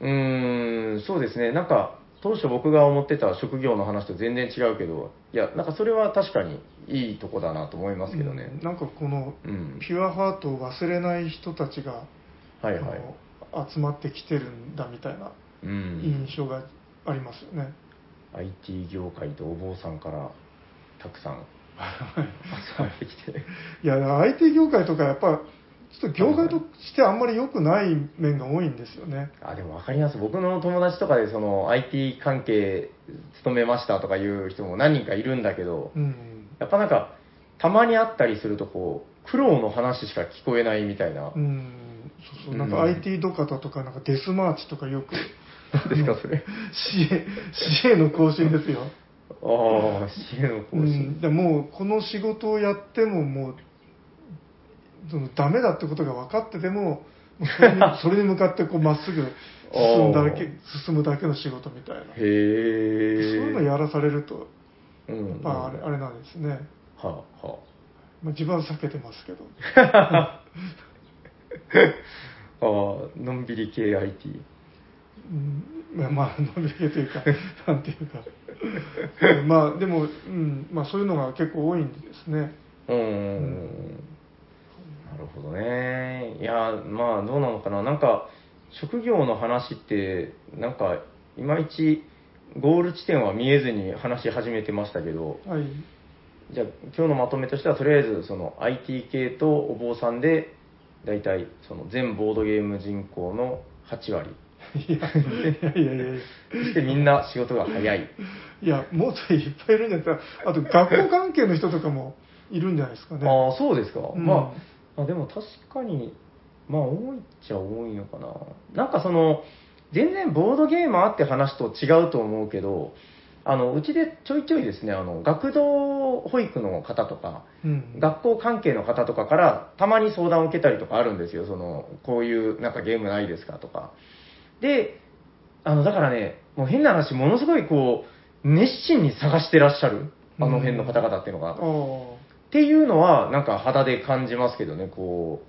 うーん、そうですね。なんか、当初僕が思ってた職業の話と全然違うけど、いや、なんかそれは確かにいいとこだなと思いますけどねうん。なんかこのうん。ピュアハートを忘れない人たちが、はいはい。集まってきてるんだみたいなうん。印象がありますよね。IT 業界とお坊さんからたくさん集まってきて。いや、IT 業界とかやっぱ、ちょっと業界としてあんまり良くない面が多いんですよね。あ、でも分かります。僕の友達とかでその IT 関係勤めましたとかいう人も何人かいるんだけど、うん。やっぱなんか、たまに会ったりするとこう、苦労の話しか聞こえないみたいな。うん。そうそう。なんかうん IT ドカタとか、なんかデスマーチとかよく、何ですか、それ？CA, CA の更新ですよ。ああ、支援の更う新。ん、でもうこの仕事をやってももうそのダメだってことが分かっててもそれに それに向かってこうまっすぐ進むだけ進むだけの仕事みたいな、へそうえ。いうのやらされるとうんやっぱあれ,、あれなんですね、はあ、はまあ、自分は避けてますけど あ。ああ、のんびり系 IT。うんまあまあのびけというか なんていうかまあでも、うんまあ、そういうのが結構多いんですねうんうんうん。なるほどね。いや、まあ、どうなのかな。なんか、職業の話って、なんか、いまいち、ゴール地点は見えずに話し始めてましたけど、はいじゃあ、今日のまとめとしては、とりあえず、その IT 系とお坊さんで、大体、その全ボードゲーム人口の8割。いやいやいやいやそしてみんな仕事が早い。いや、もっといっぱいいるんじゃないですか。あと、学校関係の人とかもいるんじゃないですかね。ああ、そうですか。うんまあ、あ、でも確かに、まあ、多いっちゃ多いのかな。なんかその、全然ボードゲーマーって話と違うと思うけど、あの、うちでちょいちょいですね、あの、学童保育の方とか、うん。学校関係の方とかからたまに相談を受けたりとかあるんですよ。その、こういうなんかゲームないですかとか。で、あの、だからね、もう変な話、ものすごいこう、熱心に探してらっしゃる、あの辺の方々っていうのが。ああ。っていうのは、なんか肌で感じますけどね、こ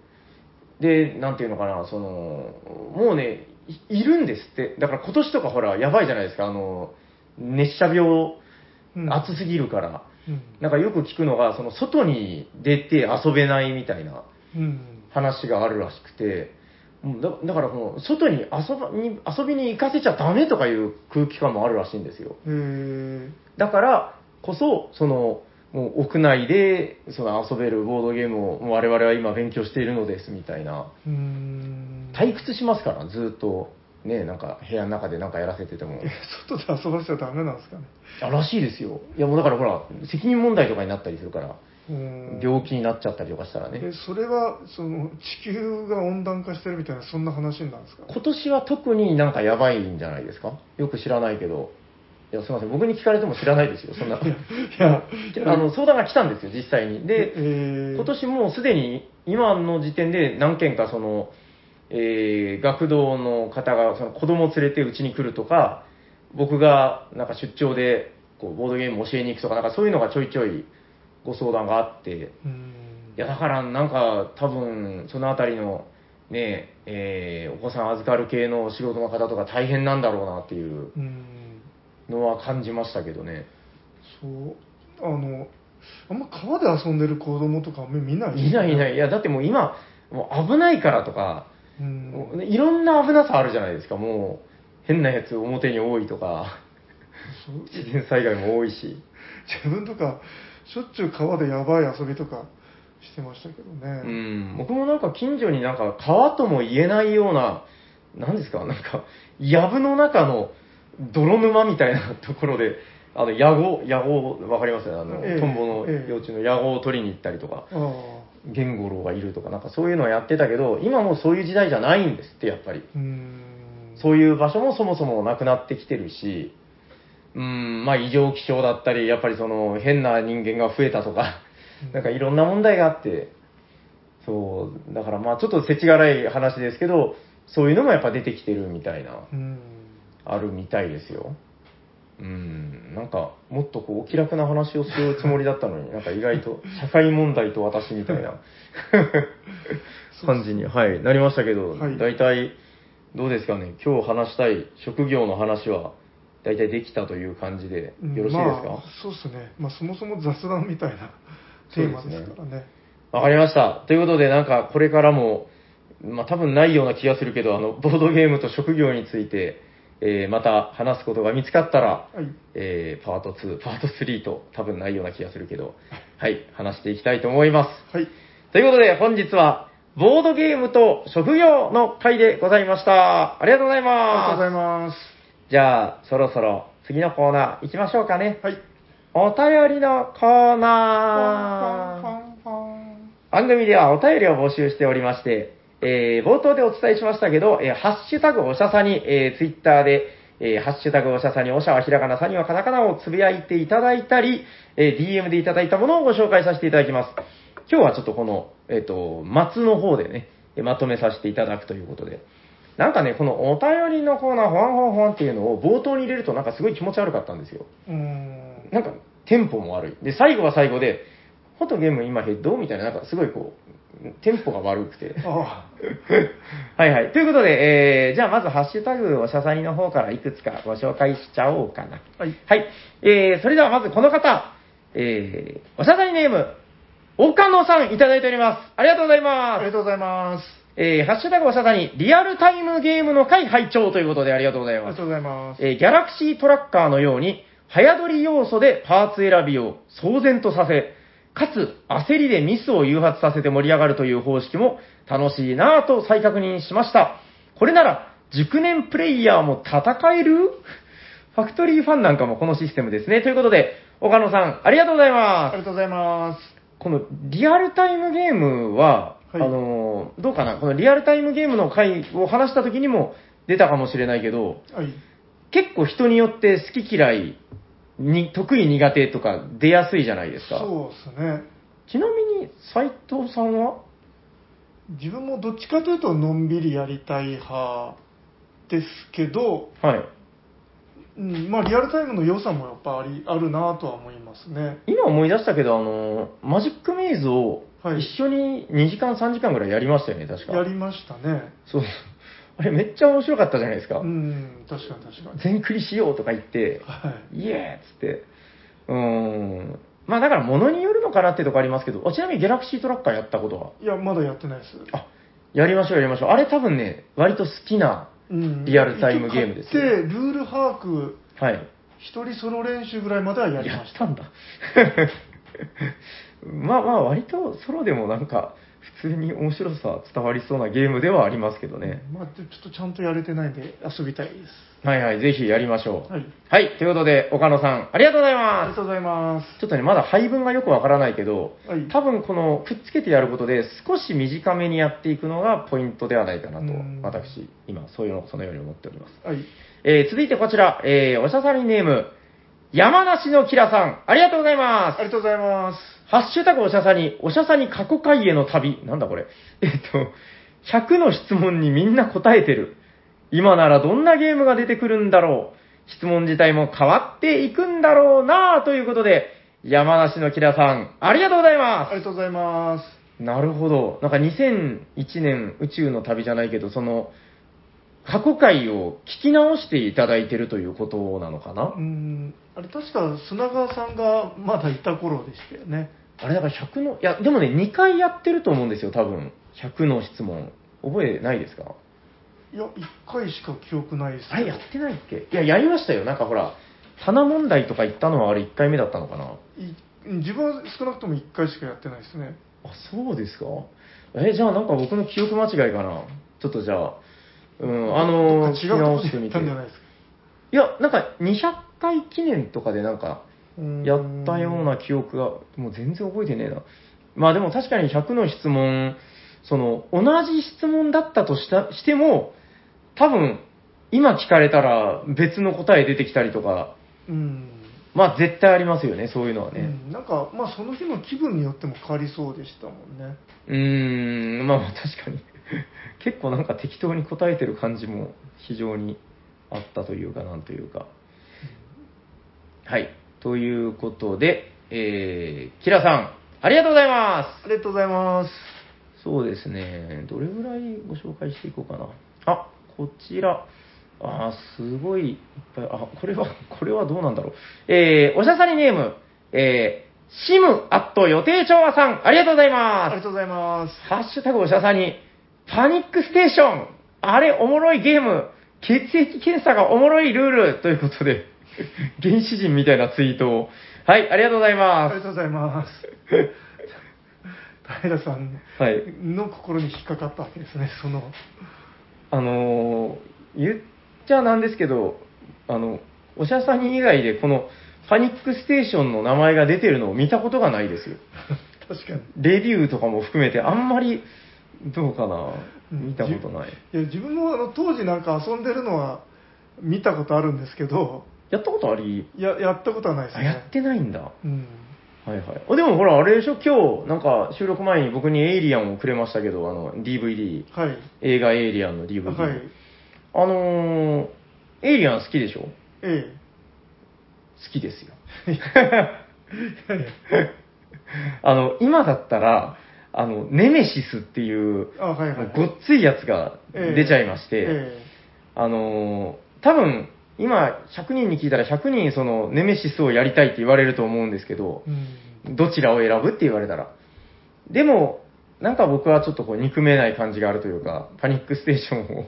う。で、なんていうのかな、その、もうね、いいるんですって。だから今年とかほら、やばいじゃないですか、あの、熱射病、うん暑すぎるから。うん。なんかよく聞くのが、その外に出て遊べないみたいなうん。話があるらしくて、うんだだからこの外に遊ばに遊びに行かせちゃダメとかいう空気感もあるらしいんですよ。だからこそ、その、もう屋内でその遊べるボードゲームをもう我々は今勉強しているのですみたいな。うーん。退屈しますから、ずっと。ね、なんか部屋の中でなんかやらせてても。え外で遊ばせちゃダメなんですかね。あらしいですよ。いやもうだからほら、責任問題とかになったりするから、病気になっちゃったりとかしたらね。え、それは、その、地球が温暖化してるみたいな、そんな話なんですか？今年は特になんかやばいんじゃないですか？よく知らないけど。いや、すみません。僕に聞かれても知らないですよ。そんな。いや、あの、相談が来たんですよ、実際に。で、えー今年もうすでに、今の時点で何件かその、えー学童の方がその子供を連れてうちに来るとか、僕がなんか出張でこうボードゲーム教えに行くとか、なんかそういうのがちょいちょいご相談があって、いや、だからなんか多分、そのあたりの、ね、えーお子さん預かる系の仕事の方とか大変なんだろうなっていう。のは感じましたけどね。そう。あの、あんま川で遊んでる子供とかあんまり見ない？ねいないいない。いや、だってもう今、もう危ないからとか、うん。いろんな危なさあるじゃないですか、もう。変なやつ表に多いとか、自然災害も多いし。自分とか、しょっちゅう川でやばい遊びとかしてましたけどうね。ん、僕もなんか近所になんか川とも言えないような、なんですか、なんか、藪の中の泥沼みたいなところであの、ヤゴ、ヤゴ、わかります？よねあの、ええ。トンボのええ。幼虫のヤゴを取りに行ったりとか、あゲンゴロウがいるとか、なんかそういうのをやってたけど、今もうそういう時代じゃないんですって、やっぱり。そういう場所もそもそもなくなってきてるし、うーん、まあ異常気象だったり、やっぱりその変な人間が増えたとか、なんかいろんな問題があって、そう、だからまあちょっと世知辛い話ですけど、そういうのもやっぱ出てきてるみたいな、うん。あるみたいですよ。うん、なんかもっとこうお気楽な話をするつもりだったのに、なんか意外と社会問題と私みたいな 感じに、はい、なりましたけど、はい大体どうですかね、今日話したい職業の話は大体できたという感じでよろしいですか、まあ、そうですね。まあ、そもそも雑談みたいなテーマですからね。わかりました。ということで、なんかこれからも、まあ多分ないような気がするけど、あの、ボードゲームと職業について、えーまた話すことが見つかったら、はい。えーパート2、パート3と多分ないような気がするけど、はい、話していきたいと思います。はい。ということで、本日は、ボードゲームと職業の回でございました。ありがとうございありがとうございます。ます。じゃあ、そろそろ次のコーナー行きましょうかね。はい。お便りのコーナー。番組ではお便りを募集しておりまして、えー冒頭でお伝えしましたけど、えーハッシュタグおしゃさに、えーツイッターで、えーハッシュタグおしゃさに、おしゃはひらがな、さにはカタカナをつぶやいていただいたり、えー DM でいただいたものをご紹介させていただきます。今日はちょっとこの、えっ、と、末の方でね、えーまとめさせていただくということで。なんかね、このお便りのコーナー、ほわんほわんほわんっていうのを冒頭に入れるとなんかすごい気持ち悪かったんですよ。うーん。なんか、テンポも悪い。で、最後は最後で、フォトゲーム今ヘッドみたいな、なんかすごいこう、テンポが悪くて。あ はいはい。ということで、えー、じゃあまずハッシュタグおしゃさにの方からいくつかご紹介しちゃおうかな。あ。はい。はい。えー、それではまずこの方、えー、おしゃさにネーム、岡野さんいただいております。ありがとうございあます。りがとうございます。えー、ハッシュタグおしゃさに、リアルタイムゲームの会拝聴ということでありがとうございますありがと。うございます。えーギャラクシートラッカーのように、早取り要素でパーツ選びを騒然とさせ、かつ焦りでミスを誘発させて盛り上がるという方式も楽しいなぁと再確認しました。これなら、熟年プレイヤーも戦える？ファクトリーファンなんかもこのシステムですね。ということで、岡野さん、ありがとうございあます。りがとうございます。このリアルタイムゲームは、はいあのー、どうかな？このリアルタイムゲームの回を話した時にも出たかもしれないけど、はい。結構人によって好き嫌いに、得意苦手とか出やすいじゃないですか。そうですね。ちなみに、斉藤さんは？自分もどっちかというと、のんびりやりたい派ですけど、はい。うん、まあ、リアルタイムの良さもやっぱありあるなとは思いますね。今思い出したけど、あの、マジックメイズをはい一緒に2時間3時間ぐらいやりましたよね、確か。やりましたね。そう。あれめっちゃ面白かったじゃないですか。うん、確かに確かに。全クリしようとか言って、はい。イエーっつって。うーん。まあだから物によるのかなってとこありますけど、あちなみにギャラクシートラッカーやったことは、いや、まだやってないです。あ、やりましょうやりましょう。あれ多分ね、割と好きな、うんリアルタイムゲームですよ一応買って、ルール把握、はい。一人ソロ練習ぐらいまではやりまし。やったたんだ。まあまあ、割とソロでもなんか、普通に面白さ伝わりそうなゲームではありますけどね。まあ、ちょっとちゃんとやれてないんで遊びたいです。はいはい、ぜひやりましょう。はい。はい、ということで、岡野さん、ありがとうございまありがとうございます。す。ちょっとね、まだ配分がよくわからないけど、はい多分このくっつけてやることで少し短めにやっていくのがポイントではないかなとうん、私、今、そういうの、そのように思っております。はい。えー続いてこちら、えーおしゃさりネーム、山梨のキラさん、ありがとうございますあ。りがとうございます。ハッシュタグおしゃさに、おしゃさに過去回への旅。なんだこれ。えっと、100の質問にみんな答えてる。今ならどんなゲームが出てくるんだろう。質問自体も変わっていくんだろうなぁということで、山梨のキラさん、ありがとうございまありがとうございます。す。なるほど。なんか2001年宇宙の旅じゃないけど、その、過去回を聞き直していただいてるということなのかな？うん、あれ確か砂川さんがまだいた頃でしたよね。あれだから100の、いや、でもね、2回やってると思うんですよ、多分。100の質問。覚えないですか？いや、1回しか記憶ないですあれやってないっけ？いや、やりましたよ。なんかほら、棚問題とか言ったのはあれ1回目だったのかな？い自分は少なくとも1回しかやってないですね。あ、そうですか？え、じゃあなんか僕の記憶間違いかな？ちょっとじゃあ、うん、あのー、違うところでやったんじゃないですか？いや、なんか200回記念とかでなんか、うんやったような記憶が、もう全然覚えてねえな。まあでも確かに100の質問、その、同じ質問だったとしたしても、多分、今聞かれたら別の答え出てきたりとか、うん。まあ絶対ありますよね、そういうのはね。うんなんか、まあ、その日の気分によっても変わりそうでしたもんね。うーん、まあまあ確かに。結構なんか適当に答えてる感じも非常にあったというか、なんというか。はい。ということで、えー、キラさん、ありがとうございます。ありがとうございます。そうですね。どれぐらいご紹介していこうかな。あ、こちら。あー、すごいいっぱい。あ、これは、これはどうなんだろう。えー、おしゃさりネーム、えー、シムアット予定調和さん、ありがとうございあますりが。とうございます。ハッシュタグおしゃさに、パニックステーション、あれおもろいゲーム、血液検査がおもろいルールということで、原始人みたいなツイートを。はい、ありがとうございあます。りがとうございます。平さんはい。の心に引っかかったわけですね、その。あのー言っちゃなんですけど、あの、おしゃさに以外でこのパニックステーションの名前が出てるのを見たことがないですよ。確かに。レビューとかも含めてあんまり、どうかなうん見たことない。いや自分もあの当時なんか遊んでるのは見たことあるんですけど、やったことあり？ややったことはないですあ、ね。やってないんだ。うん。はいはい。あでもほら、あれでしょ？今日、なんか収録前に僕にエイリアンをくれましたけど、あの、DVD。はい。映画エイリアンの DVD。はい。あのー、エイリアン好きでしょ？好えきですよ。え。あの、今だったら、あの、ネメシスっていう、あ、はいはい。ごっついやつがええ出ちゃいまして、えあのー、多分、今、100人に聞いたら100人そのネメシスをやりたいって言われると思うんですけどえ、うん。どちらを選ぶって言われたら。でも、なんか僕はちょっとこう憎めない感じがあるというか、パニックステーションを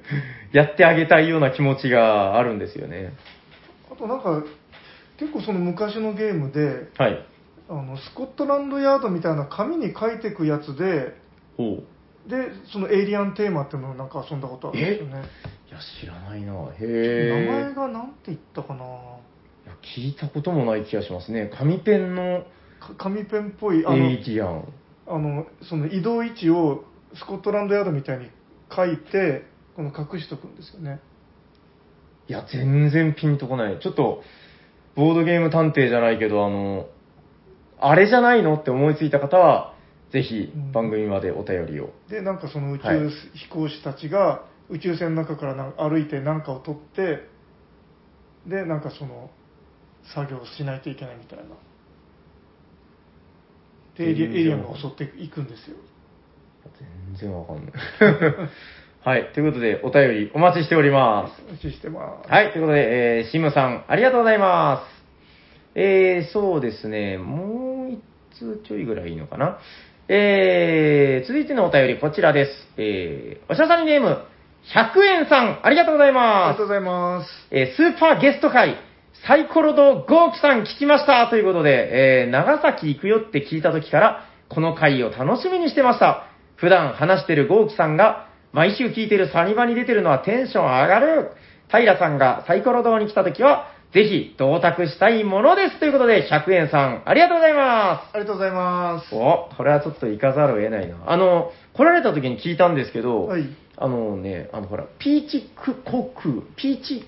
やってあげたいような気持ちがあるんですよね。あとなんか、結構その昔のゲームで、はい。あのスコットランドヤードみたいな紙に書いていくやつで、ほう。で、そのエイリアンテーマっていうのをなんか遊んだことあるんですよね。いや、知らないな名へえ。前がなんて言ったかないや聞いたこともない気がしますね。紙ペンのか紙ペンっぽい、あエの、イリアン。あのその移動位置をスコットランドヤードみたいに書いて、この隠しとくんですよね。いや、全然ピンとこない。ちょっと、ボードゲーム探偵じゃないけど、あの、あれじゃないの？って思いついた方は、ぜひうん番組までお便りを。で、なんかその宇宙はい飛行士たちが宇宙船の中からなん歩いて何かを取って、で、なんかその作業をしないといけないみたいな。で、エイリエイリアンが襲っていくんですよ。全然わかんない。はい、ということで、お便りお待ちしております。お待ちしてます。はい、ということで、えー、シムさん、ありがとうございます。えー、そうですね、もう一通ちょいぐらいいいのかな。えー、続いてのお便り、こちらです。えー、おしゃさりネーム、100円さん、ありがとうございありますがとう。ございます。えースーパーゲスト会、サイコロドゴーキさん聞きましたということで、えー長崎行くよって聞いた時から、この回を楽しみにしてました。普段話してるゴーキさんが、毎週聞いてるサニバに出てるのはテンション上がる。平さんがサイコロ堂に来た時は、ぜひ同卓したいものです。ということで、100円さん、ありがとうございます。ありがとうございます。お、これはちょっと行かざるを得ないな。あの、来られた時に聞いたんですけど、はい。あのね、あのほら、ピーチク航空、ピーチ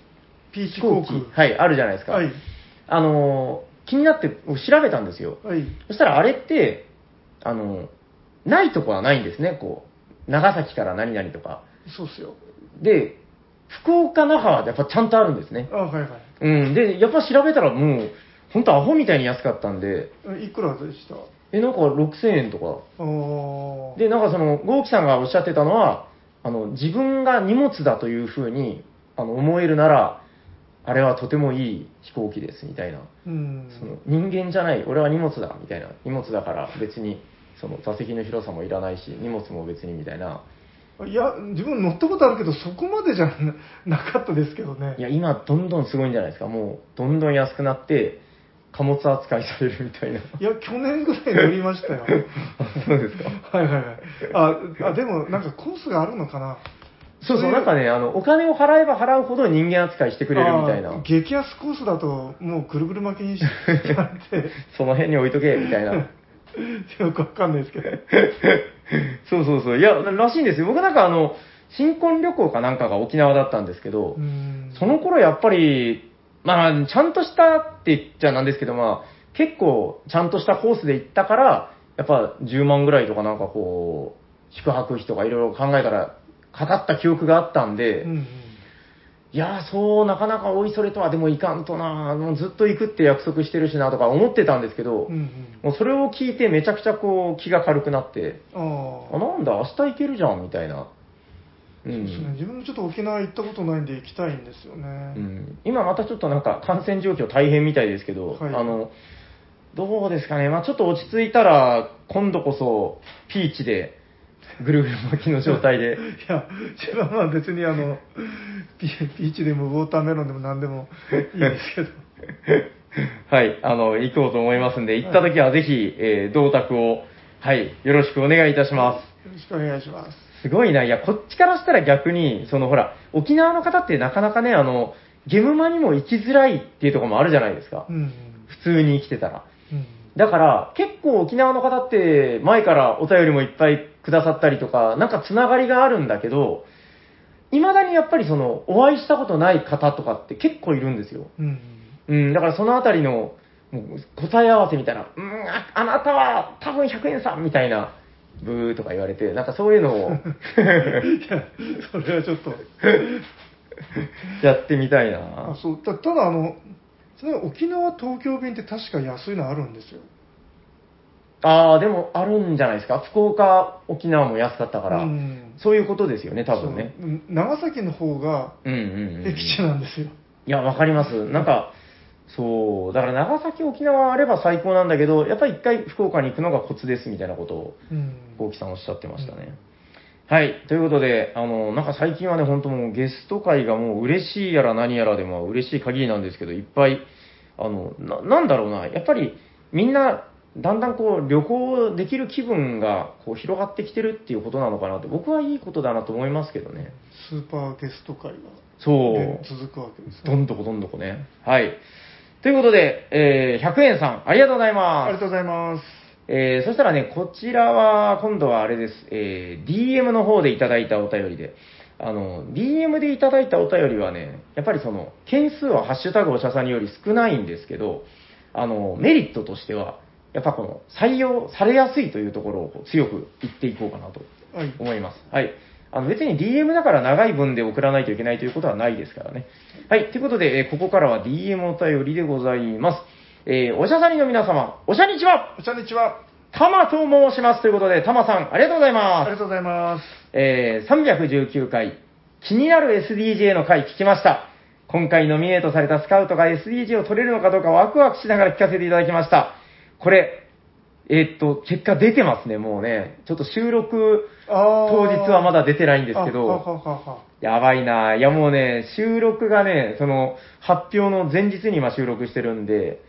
ピーチ航空。機、はい、あるじゃないですか。はい。あのー、気になって調べたんですよ。はい。そしたらあれって、あのー、ないとこはないんですね、こう。長崎から何々とか。そうっすよ。で、福岡那覇はやっぱちゃんとあるんですね。あ、はいはい。うん。で、やっぱ調べたらもう、ほんとアホみたいに安かったんで、いくらでした？え、なんか6000円とか。で、なんかその、ゴーキさんがおっしゃってたのは、あの、自分が荷物だというふうに、あの、思えるなら、あれはとてもいい飛行機です、みたいな。うん。その人間じゃない、俺は荷物だ、みたいな。荷物だから別に、その座席の広さもいらないし、荷物も別にみたいな。いや、自分乗ったことあるけど、そこまでじゃな なかったですけどね。いや、今どんどんすごいんじゃないですか。もう、どんどん安くなって、貨物扱いされるみたいな。いや、去年ぐらい乗りましたよ。あ そうですか。はいはいはい。あ、あでも、なんかコースがあるのかな。そうそう、なんかね、あの、お金を払えば払うほど人間扱いしてくれるみたいな。激安コースだと、もうぐるぐる巻きにして、その辺に置いとけ、みたいな。よくわかんないですけど。そうそうそう。いや、らしいんですよ。僕なんかあの、新婚旅行かなんかが沖縄だったんですけど、うんその頃やっぱり、まあ、ちゃんとしたって言っちゃなんですけど、まあ、結構ちゃんとしたコースで行ったから、やっぱ10万ぐらいとかなんかこう、宿泊費とかいろいろ考えたら、かかった記憶があったんで、うんうんいやー、そう、なかなかおいそれとはでもいかんとな、もうずっと行くって約束してるしなとか思ってたんですけど、うんうん。もうそれを聞いてめちゃくちゃこう気が軽くなって、ああ、あなんだ、明日行けるじゃん、みたいな。うそうですね、ん。自分もちょっと沖縄行ったことないんで行きたいんですよね。うん、今またちょっとなんか感染状況大変みたいですけど、はい。あの、どうですかね、まあちょっと落ち着いたら、今度こそピーチで、ぐるぐる巻きの状態で、いや、自分はまあ別にあの、ピピーチでもウォーターメロンでも何でもいいですけど。はい、あの、行こうと思いますんで、行った時はぜひ、えー、同卓を、はい、よろしくお願いいたします。よろしくお願いします。すごいな。いや、こっちからしたら逆に、そのほら、沖縄の方ってなかなかね、あの、ゲムマにも行きづらいっていうところもあるじゃないですかう。ん。普通に生きてたら。うん。だから、結構沖縄の方って前からお便りもいっぱいくださったりとか、なんかつながりがあるんだけど、未だにやっぱりその、お会いしたことない方とかって結構いるんですよ。うん。うん、だからそのあたりの、答え合わせみたいな、うん、ああなたは多分100円さんみたいな、ブーとか言われて、なんかそういうのを いや、それはちょっと。やってみたいあな。そうたただあの、沖縄東京便って確か安いのあるんですよ。ああ、でもあるんじゃないですか。福岡、沖縄も安かったから、うんそういうことですよね、多分ね。そううん長崎の方がうんうんうん。僻地なんですよ。いや、わかります。なんか、そう、だから長崎、沖縄あれば最高なんだけど、やっぱり一回福岡に行くのがコツですみたいなことを、うん。大木さんおっしゃってましたね。はい。ということで、あの、なんか最近はね、本当もうゲスト会がもう嬉しいやら何やらでも嬉しい限りなんですけど、いっぱい、あの、ななんだろうな、やっぱりみんな、だんだんこう、旅行できる気分がこう広がってきてるっていうことなのかなと、僕はいいことだなと思いますけどね。スーパーゲスト会がそう。ね続くわけですどんどこどんどこね。はい。ということで、えー、100円さん、ありがとうございあます。りがとうございます。えー、そしたらね、こちらは、今度はあれです。えー、DM の方でいただいたお便りで。あの、DM でいただいたお便りはね、やっぱりその、件数はハッシュタグおしゃさんにより少ないんですけど、あの、メリットとしては、やっぱこの、採用されやすいというところを強く言っていこうかなとはい。思います。はい。あの別に DM だから長い文で送らないといけないということはないですからね。はい。ということで、えーここからは DM お便りでございます。えーおしゃさりの皆様、おしゃにちはこんにちは。たまと申します。ということで、たまさん、ありがとうございあます。りがとうございます。えー319回、気になる SDJ の回聞きました。今回ノミネートされたスカウトが SDJ を取れるのかどうかワクワクしながら聞かせていただきました。これ、えーっと、結果出てますね、もうね。ちょっと収録当日はまだ出てないんですけど、あははははやばいな。いやもうね、収録がね、その、発表の前日に今収録してるんで、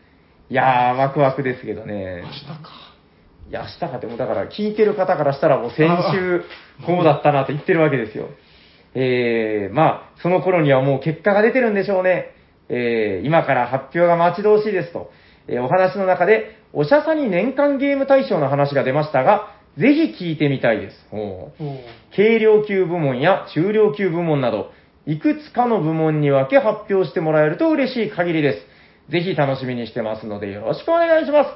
いやー、ワクワクですけどね明。日か。いや、明日かって、もうだから聞いてる方からしたらもう先週、こうだったなと言ってるわけですよ。えー、まあ、その頃にはもう結果が出てるんでしょうね。えー、今から発表が待ち遠しいですと。えーお話の中で、おしゃさに年間ゲーム大賞の話が出ましたが、ぜひ聞いてみたいです。軽量級部門や中量級部門など、いくつかの部門に分け発表してもらえると嬉しい限りです。ぜひ楽しみにしてますのでよろしくお願いします。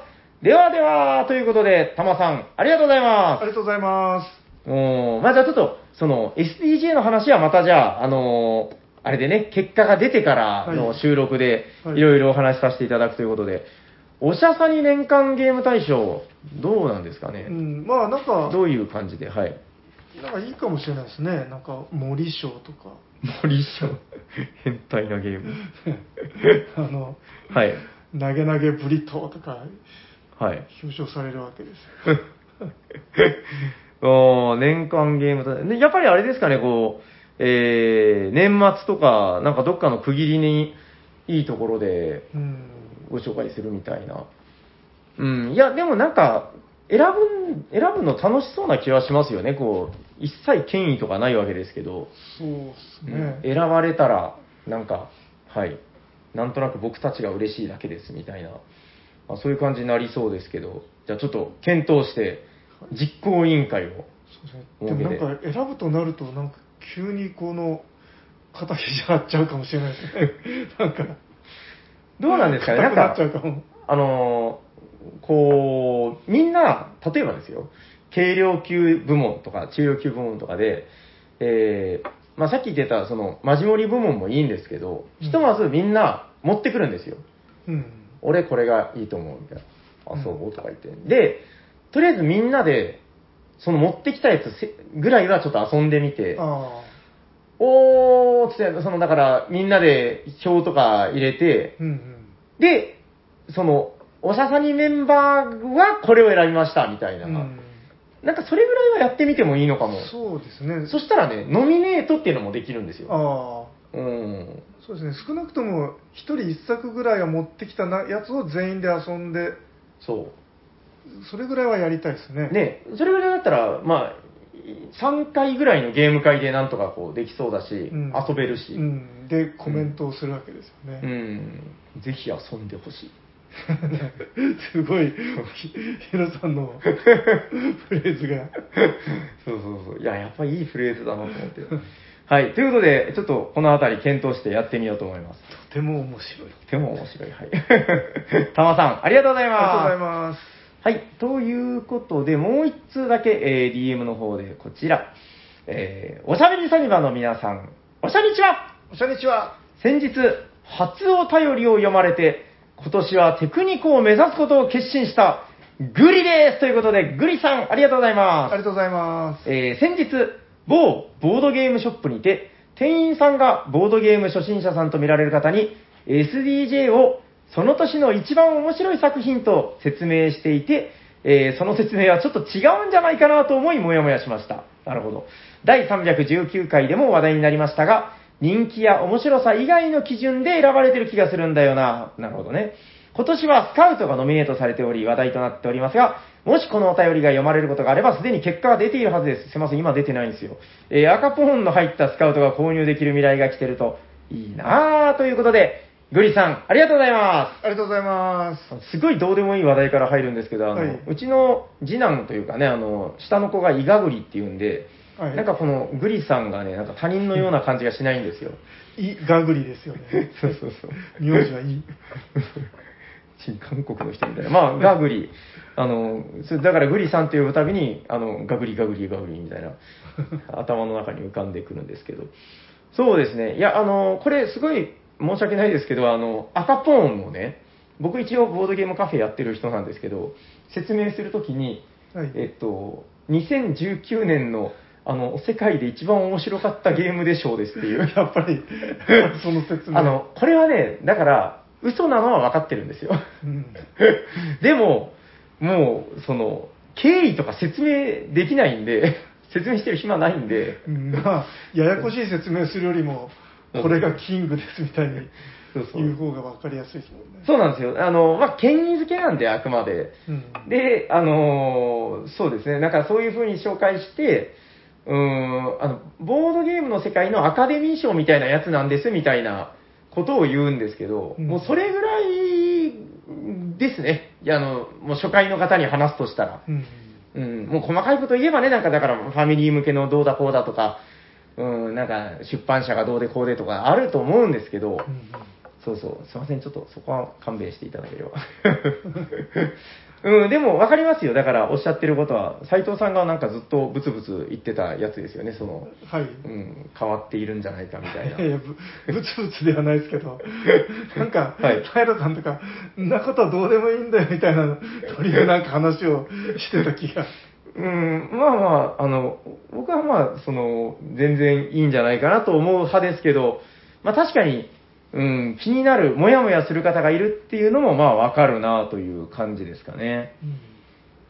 ではでは、ということで、たまさん、ありがとうございあまりがとうございます。す。おーまあじゃあちょっと、その、SDJ の話はまたじゃあ、あのーあれでね、結果が出てからの収録で、はいいろいろお話しさせていただくということで、おしゃさに年間ゲーム大賞、どうなんですかね、うん、まあなんか、どういう感じで、はい。なんかいいかもしれないですね。なんか森賞とか、森賞、変態なゲーム。あの、はい。投げ投げブリトーとかはい。表彰されるわけですよ。おー年間ゲームと、ねやっぱりあれですかね、こう、えー、年末とか、なんかどっかの区切りにいいところでうん。ご紹介するみたいな。うん、いや、でもなんか、選ぶん、選ぶの楽しそうな気はしますよね、こう、一切権威とかないわけですけど、そうですうんね。選ばれたら、なんか、はい、なんとなく僕たちが嬉しいだけですみたいな、まあ、そういう感じになりそうですけど、じゃあちょっと検討して、実行委員会を。そうですね。でもなんか選ぶとなると、なんか急にこの、肩肘張っちゃうかもしれないですね。なんか。どうなんですかね、なんか。あのーこう、みんな、例えばですよ、軽量級部門とか中量級部門とかで、えーまあ、さっき言ってた、その、マジモリ部門もいいんですけど、うんひとまずみんな持ってくるんですよ。うん。俺これがいいと思うみたいな。あ、うんそう？とか言って。で、とりあえずみんなで、その持ってきたやつせぐらいはちょっと遊んでみて、あおーっつって、その、だからみんなで表とか入れてあ。、うんうん。で、その、おしゃさにメンバーはこれを選びましたみたいな。うんなんかそれぐらいはやってみてもいいのかも。そうですね。そしたらね、ノミネートっていうのもできるんですよ。ああ。うん。そうですね。少なくとも、一人一作ぐらいは持ってきたなやつを全員で遊んで、そそれぐらいはやりたいですね。う。ね、それぐらいだったら、まあ、3回ぐらいのゲーム会でなんとかこうできそうだし、うん遊べるし、うん。で、コメントをするわけですよね。うん、ぜひ遊んでほしい。すごい、ひヒロさんのフレーズが。そうそうそう。いや、やっぱりいいフレーズだなと思って。はい。ということで、ちょっとこのあたり検討してやってみようと思います。とても面白い。とても面白い。はい。たまさん、ありがとうございます。ありがとうございます。はい。ということで、もう一通だけ、えー DM の方でこちら。えーおしゃべりサニバの皆さん、おしゃにちはおしゃにちは。先日、初お便りを読まれて、今年はテクニコを目指すことを決心した、グリですということで、グリさん、ありがとうございますありがとうございます。えー先日、某ボードゲームショップにて、店員さんがボードゲーム初心者さんと見られる方に、SDJ をその年の一番面白い作品と説明していて、えーその説明はちょっと違うんじゃないかなと思い、もやもやしました。なるほど。第319回でも話題になりましたが、人気や面白さ以外の基準で選ばれてる気がするんだよな。なるほどね。今年はスカウトがノミネートされており話題となっておりますが、もしこのお便りが読まれることがあれば、すでに結果が出ているはずです。すいません、今出てないんですよ。えー赤ポーンの入ったスカウトが購入できる未来が来てるといいなぁということで、グリさん、ありがとうございまありがとうございます。す。すごいどうでもいい話題から入るんですけど、あの、はいうちの次男というかね、あの、下の子がイガグリっていうんで、はいなんかこのグリさんがね、なんか他人のような感じがしないんですよ。い、ガグリですよね。そうそうそう。名字はいい。新韓国の人みたいな。まあ、ガグリ。あの、それだからグリさんと呼ぶたびに、あの、ガグリガグリガグリみたいな、頭の中に浮かんでくるんですけど。そうですね。いや、あの、これすごい申し訳ないですけど、あの、赤ポーンをね、僕一応ボードゲームカフェやってる人なんですけど、説明するときに、はい。えっと、2019年の、あの、世界で一番面白かったゲームでしょうですっていう。やっぱり、その説明。あの、これはね、だから、嘘なのは分かってるんですよ。うん、でも、もう、その、経緯とか説明できないんで、説明してる暇ないんで、うんまあ、ややこしい説明するよりも、これがキングですみたいに言う方が分かりやすいですもんね。そうなんですよ。あの、まあ、権威づけなんで、あくまで。うん、で、あのーそうですね、なんかそういう風に紹介して、うーん、あの、ボードゲームの世界のアカデミー賞みたいなやつなんです、みたいなことを言うんですけど、うんもうそれぐらいですね。いや、あの、もう初回の方に話すとしたら。うんうん、もう細かいこと言えばね、なんかだからファミリー向けのどうだこうだとか、うん、なんか出版社がどうでこうでとかあると思うんですけど、うんそうそう、すいません、ちょっとそこは勘弁していただければ。うん、でも分かりますよ。だからおっしゃってることは、斉藤さんがなんかずっとブツブツ言ってたやつですよね、その、はい。うん、変わっているんじゃないかみたいな。いやいや、ぶぶつぶつではないですけど、なんか、はい平さんとか、んなことはどうでもいいんだよみたいな、とりあえずなんか話をしてた気が。うん、まあまあ、あの、僕はまあ、その、全然いいんじゃないかなと思う派ですけど、まあ確かに、うん、気になる、もやもやする方がいるっていうのもまあわかるなという感じですかね。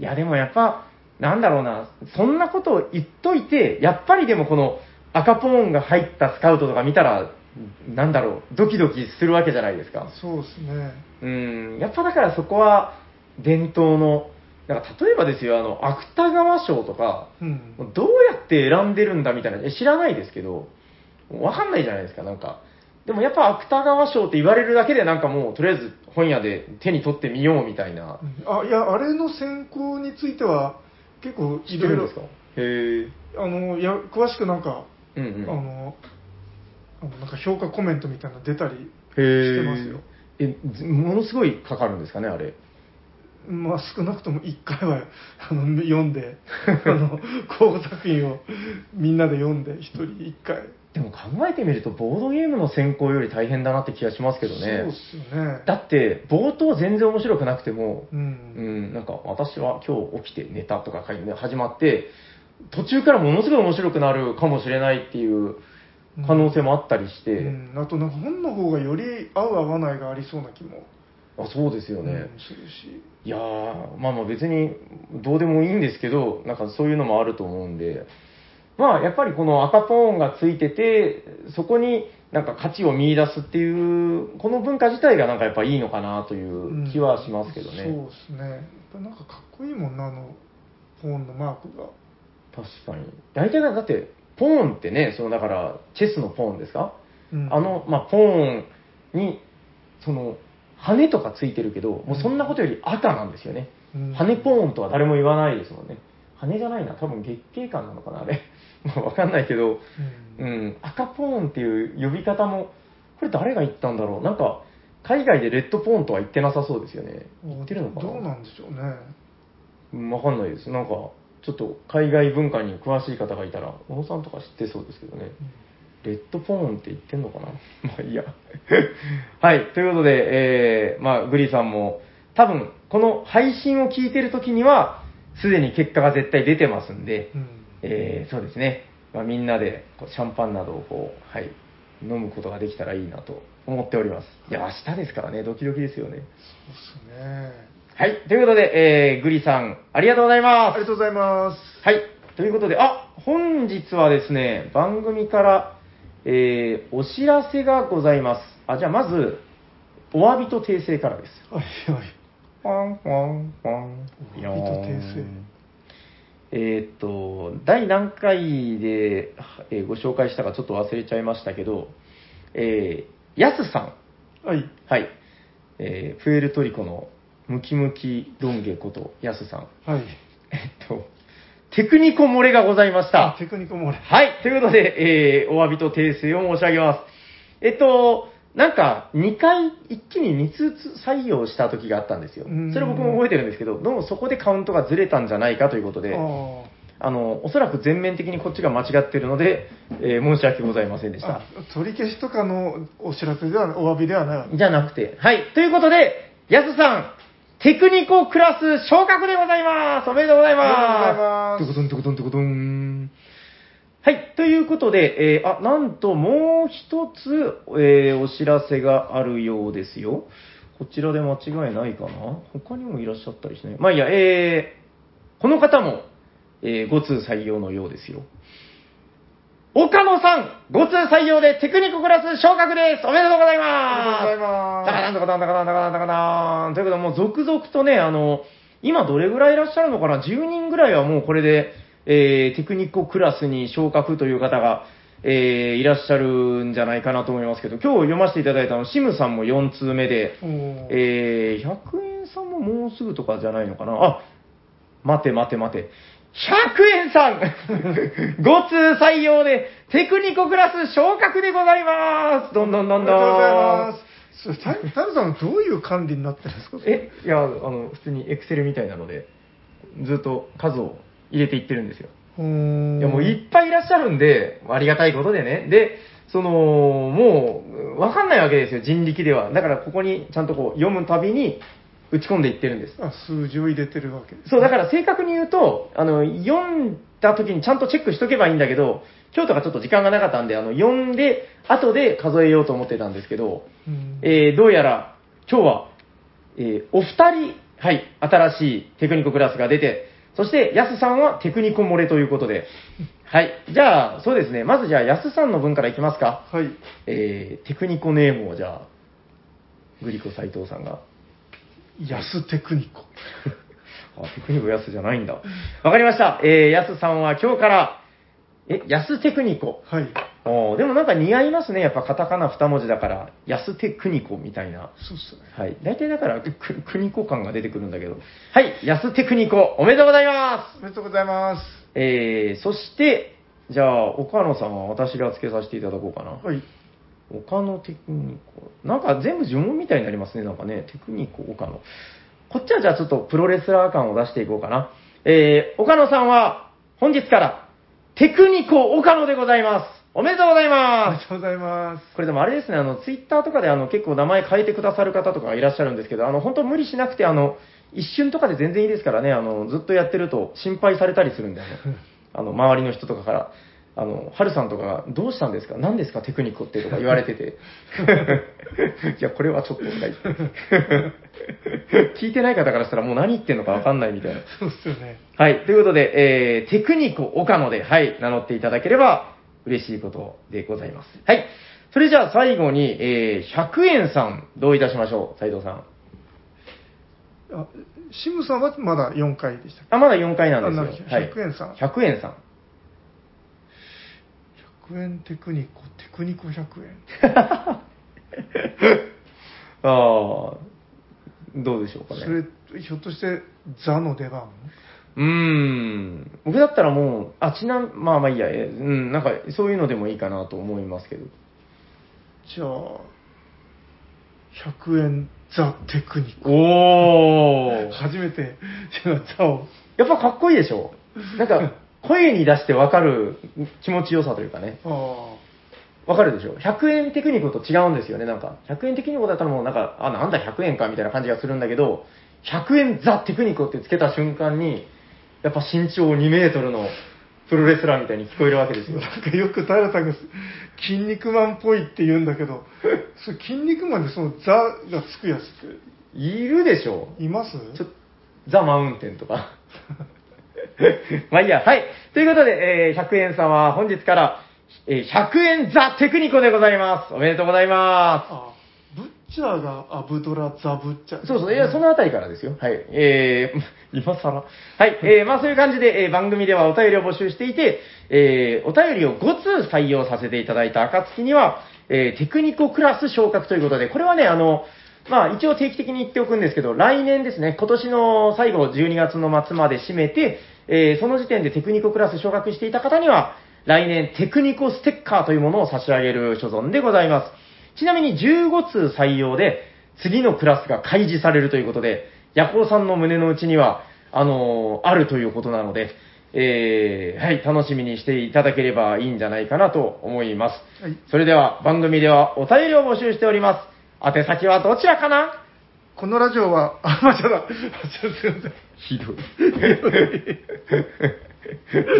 いやでもやっぱ、なんだろうな、そんなことを言っといて、やっぱりでもこの赤ポーンが入ったスカウトとか見たら、なんだろう、ドキドキするわけじゃないですか。そうですね。うん、やっぱだからそこは伝統のなんか例えばですよ、あの、芥川賞とか、うん。どうやって選んでるんだみたいな、え知らないですけど、わかんないじゃないですか、なんか。でもやっぱ芥川賞って言われるだけでなんかもう、とりあえず本屋で手に取ってみようみたいな。あ、いや、あれの選考については、結構いろいろですか、へえ。あの、いや、詳しくなんか、うんうん。あの、あのなんか評価コメントみたいなの出たりしてますよ。え、ずものすごいかかるんですかね、あれ。まあ少なくとも1回はあの読んで、あの、候補作品をみんなで読んで、1人1回。でも考えてみると、ボードゲームの選考より大変だなって気がしますけどそうねっ。すよね。だって、冒頭全然面白くなくても、う。うんん、なんか私は今日起きて寝たとか書いて始まって、途中からものすごい面白くなるかもしれないっていう可能性もあったりして、うん、あとなんか本の方がより合う合わないがありそうな気も、あそうですよね。うんするし。いやー、まあまあ別にどうでもいいんですけど、なんかそういうのもあると思うんで、まあやっぱりこの赤ポーンがついてて、そこになんか価値を見出すっていう、この文化自体がなんかやっぱいいのかなという気はしますけどね。うんそうですね。やっぱなんかかっこいいもんな、あの、ポーンのマークが。確かに。大体だって、ポーンってね、そのだから、チェスのポーンですか、うんあの、まあ、ポーンに、その、羽とかついてるけど、もうそんなことより赤なんですよね。うん羽ポーンとは誰も言わないですもんね。羽じゃないな、多分月経感なのかな、あれ。もうわかんないけど、うんうん、赤ポーンっていう呼び方も、これ誰が言ったんだろう。なんか、海外でレッドポーンとは言ってなさそうですよね。言ってるのかな？どうなんでしょうね。うんわかんないです。なんか、ちょっと海外文化に詳しい方がいたら、小野さんとか知ってそうですけどね。レッドポーンって言ってんのかな？まあいいや。はい。ということで、えー、まあ、グリーさんも、多分、この配信を聞いてる時には、すでに結果が絶対出てますんで、うんえー、そうですね。まあ、みんなでこうシャンパンなどをこう、はい、飲むことができたらいいなと思っております。いや、明日ですからね、ドキドキですよね。そうですね。はい。ということで、えー、グリさん、ありがとうございますありが。とうございます。はい。ということで、あ、本日はですね、番組から、えー、お知らせがございます。あ、じゃあまず、お詫びと訂正からです。はいはい。ワンワンワン。お詫びと訂正えーっと、第何回で、えーご紹介したかちょっと忘れちゃいましたけど、えー、やすさん。はい。はい。えー、プエルトリコのムキムキロンゲことやすさん。はい。えっと、テクニコ漏れがございました。テクニコモレ。はい。ということで、えー、お詫びと訂正を申し上げます。えっと、なんか、2回一気に2通採用した時があったんですようん。それ僕も覚えてるんですけど、どうもそこでカウントがずれたんじゃないかということで、ああの、おそらく全面的にこっちが間違ってるので、えー申し訳ございませんでしたあ。。取り消しとかのお知らせでは、お詫びではないじゃなくて、はい。ということで、やすさん、テクニコクラス昇格でございますおめでとうございますとうございますトコトントコトントコトン。はい。ということで、えーあ、なんともう一つ、えーお知らせがあるようですよ。こちらで間違いないかな？他にもいらっしゃったりしない？まあいいや、えー、この方も、えー、5通採用のようですよ。岡野さん、5通採用でテクニコククラス昇格ですおめでとうございますありがとうございますだからなんとかなんとかなんとかなんとかなんということで、もう続々とね、あの、今どれぐらいいらっしゃるのかな ?10 人ぐらいはもうこれで、えー、テクニコクラスに昇格という方が、えー、いらっしゃるんじゃないかなと思いますけど、今日読ませていただいたの、シムさんも4通目で、おーえー、100円さんももうすぐとかじゃないのかなあ、待て待て待て。100円さん !5 通採用でテクニコクラス昇格でございますどんどんどんどん。ありがとうございます。それタタルさん、どういう管理になってるんですか？え、いや、あの、普通にエクセルみたいなので、ずっと数を入れていってるんですよ。いや、もういっぱいいらっしゃるんで、ありがたいことでね。で、その、もう、わかんないわけですよ、人力では。だから、ここにちゃんとこう、読むたびに、打ち込んでいってるんです。あ数字を入れてるわけです、そう、だから正確に言うと、あの、読んだ時にちゃんとチェックしとけばいいんだけど、今日とかちょっと時間がなかったんで、あの、読んで、後で数えようと思ってたんですけど、うんえー、どうやら、今日は、えー、お二人、はい、新しいテクニコクラスが出て、そして、ヤスさんはテクニコ漏れということで、はい、じゃあ、そうですね、まずじゃあ、ヤスさんの分からいきますか。はい。えー、テクニコネームをじゃあ、グリコ斎藤さんが。安テクニコ。あ、テクニコヤスじゃないんだ。わかりました。えー、ヤスさんは今日から、え、ヤステクニコ？はい。おーでもなんか似合いますね。やっぱカタカナ2文字だから、ヤステクニコみたいな。そうっすね。はい。大体だから、く、クニコ感が出てくるんだけど。はい。ヤステクニコ、おめでとうございますおめでとうございます。えー、そして、じゃあ、岡野さんは私がつけさせていただこうかな。はい。岡野テクニコ。なんか全部呪文みたいになりますね、なんかね。テクニコ、岡野。こっちはじゃあちょっとプロレスラー感を出していこうかな。えー、岡野さんは本日からテクニコ岡野でございます。おめでとうございおめま。ですとうございます。これでもあれですね、あの、ツイッターとかであの、結構名前変えてくださる方とかがいらっしゃるんですけど、あの、本当無理しなくて、あの、一瞬とかで全然いいですからね、あの、ずっとやってると心配されたりするんで、あの 周りの人とかから、あの、ハルさんとかが、どうしたんですか？何ですか？テクニックってとか言われてて。いや、これはちょっととか言って。聞いてない方からしたらもう何言ってんのかわかんないみたいな。そうっすよね。はい。ということで、えー、テクニコ岡野で、はい、名乗っていただければ嬉しいことでございます。はい。それじゃあ最後に、えー、100円さん、どういたしましょう？斉藤さん。あ、シムさんはまだ4回でしたあ、まだ4回なんですよ。あなるほどはい。100円さん100円さん。100円テクニコ、テクニコ100円。ああ、どうでしょうかね。それ、ひょっとして、ザの出番？うーん。僕だったらもう、あ、ちなみ、まあまあいいや、えうん、なんかそういうのでもいいかなと思いますけど。じゃあ、100円ザテクニコ。おー。初めて、じゃあザを。やっぱかっこいいでしょなんか、声に出してわかる気持ちよさというかね。あわかるでしょ ?100 円テクニコと違うんですよね、なんか。100円テクニコだったらもうなんか、あ、なんだ100円かみたいな感じがするんだけど、100円ザテクニコってつけた瞬間に、やっぱ身長2メートルのプロレスラーみたいに聞こえるわけですよ。なんかよく平さんが、筋肉マンっぽいって言うんだけど、それ筋肉マンでそのザがつくやつっいるでしょています？ザ・マウンテンとか。まあいいや、はい。ということで、えー100円さんは本日から、えー100円ザ・テクニコでございます。おめでとうございまあ、ブッチャーがアブドラ、ザ・ブッチャー。す。そうそう、いや、そのあたりからですよ。はい。えー、今更。はい。えー、まあそういう感じで、えー番組ではお便りを募集していて、えー、お便りを5通採用させていただいた暁には、えー、テクニコクラス昇格ということで、これはね、あの、まあ一応定期的に言っておくんですけど、来年ですね、今年の最後12月の末まで締めて、えーその時点でテクニコクラス昇格していた方には、来年テクニコステッカーというものを差し上げる所存でございます。ちなみに15通採用で、次のクラスが開示されるということで、ヤコウさんの胸の内には、あのーあるということなので、えーはい、楽しみにしていただければいいんじゃないかなと思います。はいそれでは、番組ではお便りを募集しております。宛先はどちらかな？このラジオは、あ、間違えた。ちょっとすいません。ひどい。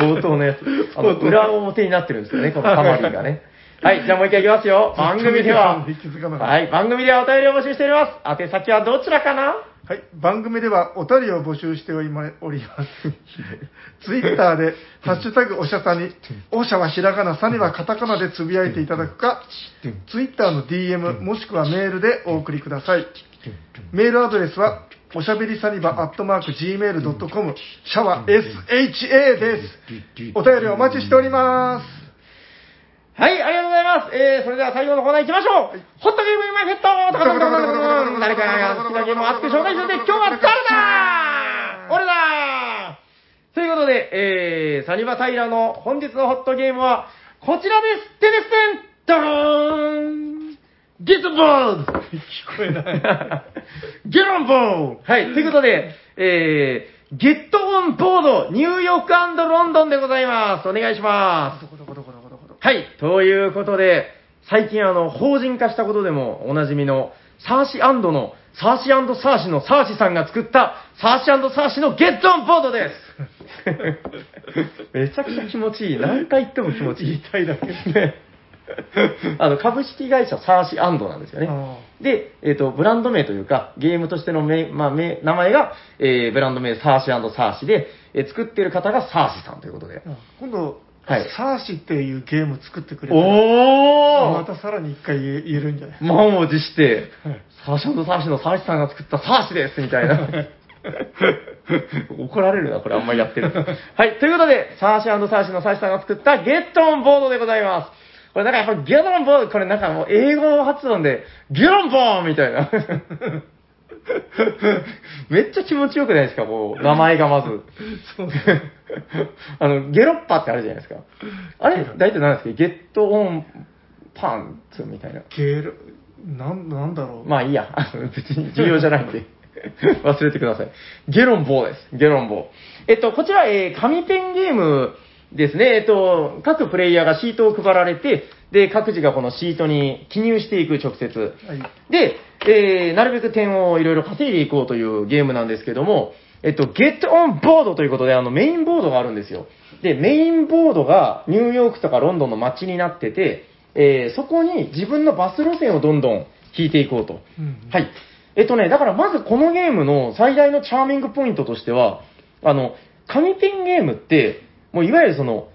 冒頭のやつ。あの、裏表になってるんですよね、このサマリーがね。はい、じゃあもう一回いきますよ。番組では、はい、番組ではお便りを募集しております。宛先はどちらかな？はい、番組ではお便りを募集しておりまおります。ツイッターで、ハッシュタグおしゃさに、おしゃはひらがな、さにはカタカナでつぶやいていただくか、ツイッターの DM もしくはメールでお送りください。メールアドレスは、おしゃべりサニバアットマーク Gmail.com、シャワー SHA です。お便りお待ちしております。はい、ありがとうございます。えー、それでは最後のコーナー行きましょう。ホットゲームマイヘッドとかとかとかとか誰かが好きなゲームを熱く紹介してて、今日は誰だ俺だということで、えー、サニバタイラの本日のホットゲームは、こちらです。テレステンドーンゲットボール聞こえない。ゲロンボールはい、ということで、えー、ゲットオンボード、ニューヨークロンドンでございます。お願いします。どこどこどこどこどこどこはい。ということで、最近あの、法人化したことでもおなじみの、サーシの、サーシサーシのサーシさんが作った、サーシサーシのゲットオンボードです。めちゃくちゃ気持ちいい。何回言っても気持ちいい。言いたいだけ。ね あの、株式会社サーシなんですよね。あで、えっ、と、ブランド名というか、ゲームとしての名、まあ、名名前が、えーブランド名サーシサーシで、えー作ってる方がサーシさんということで。ー今度、はいサーシっていうゲーム作ってくれたらおまたさらに一回言えるんじゃない？満を持してはい、サーシサーシのサーシさんが作ったサーシですみたいな。怒られるな、これあんまりやってる。はい、ということで、サーシーサーシーのサーシさんが作ったゲットオンボードでございます。これなんかやっぱゲットオンボード、これなんかもう英語発音で、ゲロンボーンみたいな。めっちゃ気持ちよくないですか、もう、名前がまず。そう あの、ゲロッパってあるじゃないですか。あれ、大体何ですかゲットオンパンツみたいな。ゲロ、なん、なんだろう。まあいいや。別に重要じゃないんで。忘れてください。ゲロンボーです。ゲロンボー。えっと、こちら、えー紙ペンゲームですね。えっと、各プレイヤーがシートを配られて、で、各自がこのシートに記入していく直接。はい。で、えー、なるべく点をいろいろ稼いでいこうというゲームなんですけども、えっと、Get on Board ということで、あの、メインボードがあるんですよ。で、メインボードがニューヨークとかロンドンの街になってて、えー、そこに自分のバス路線をどんどん引いていこうと。うんはい。えっとね、だからまずこのゲームの最大のチャーミングポイントとしては、あの、紙ペンゲームって、もういわゆるその、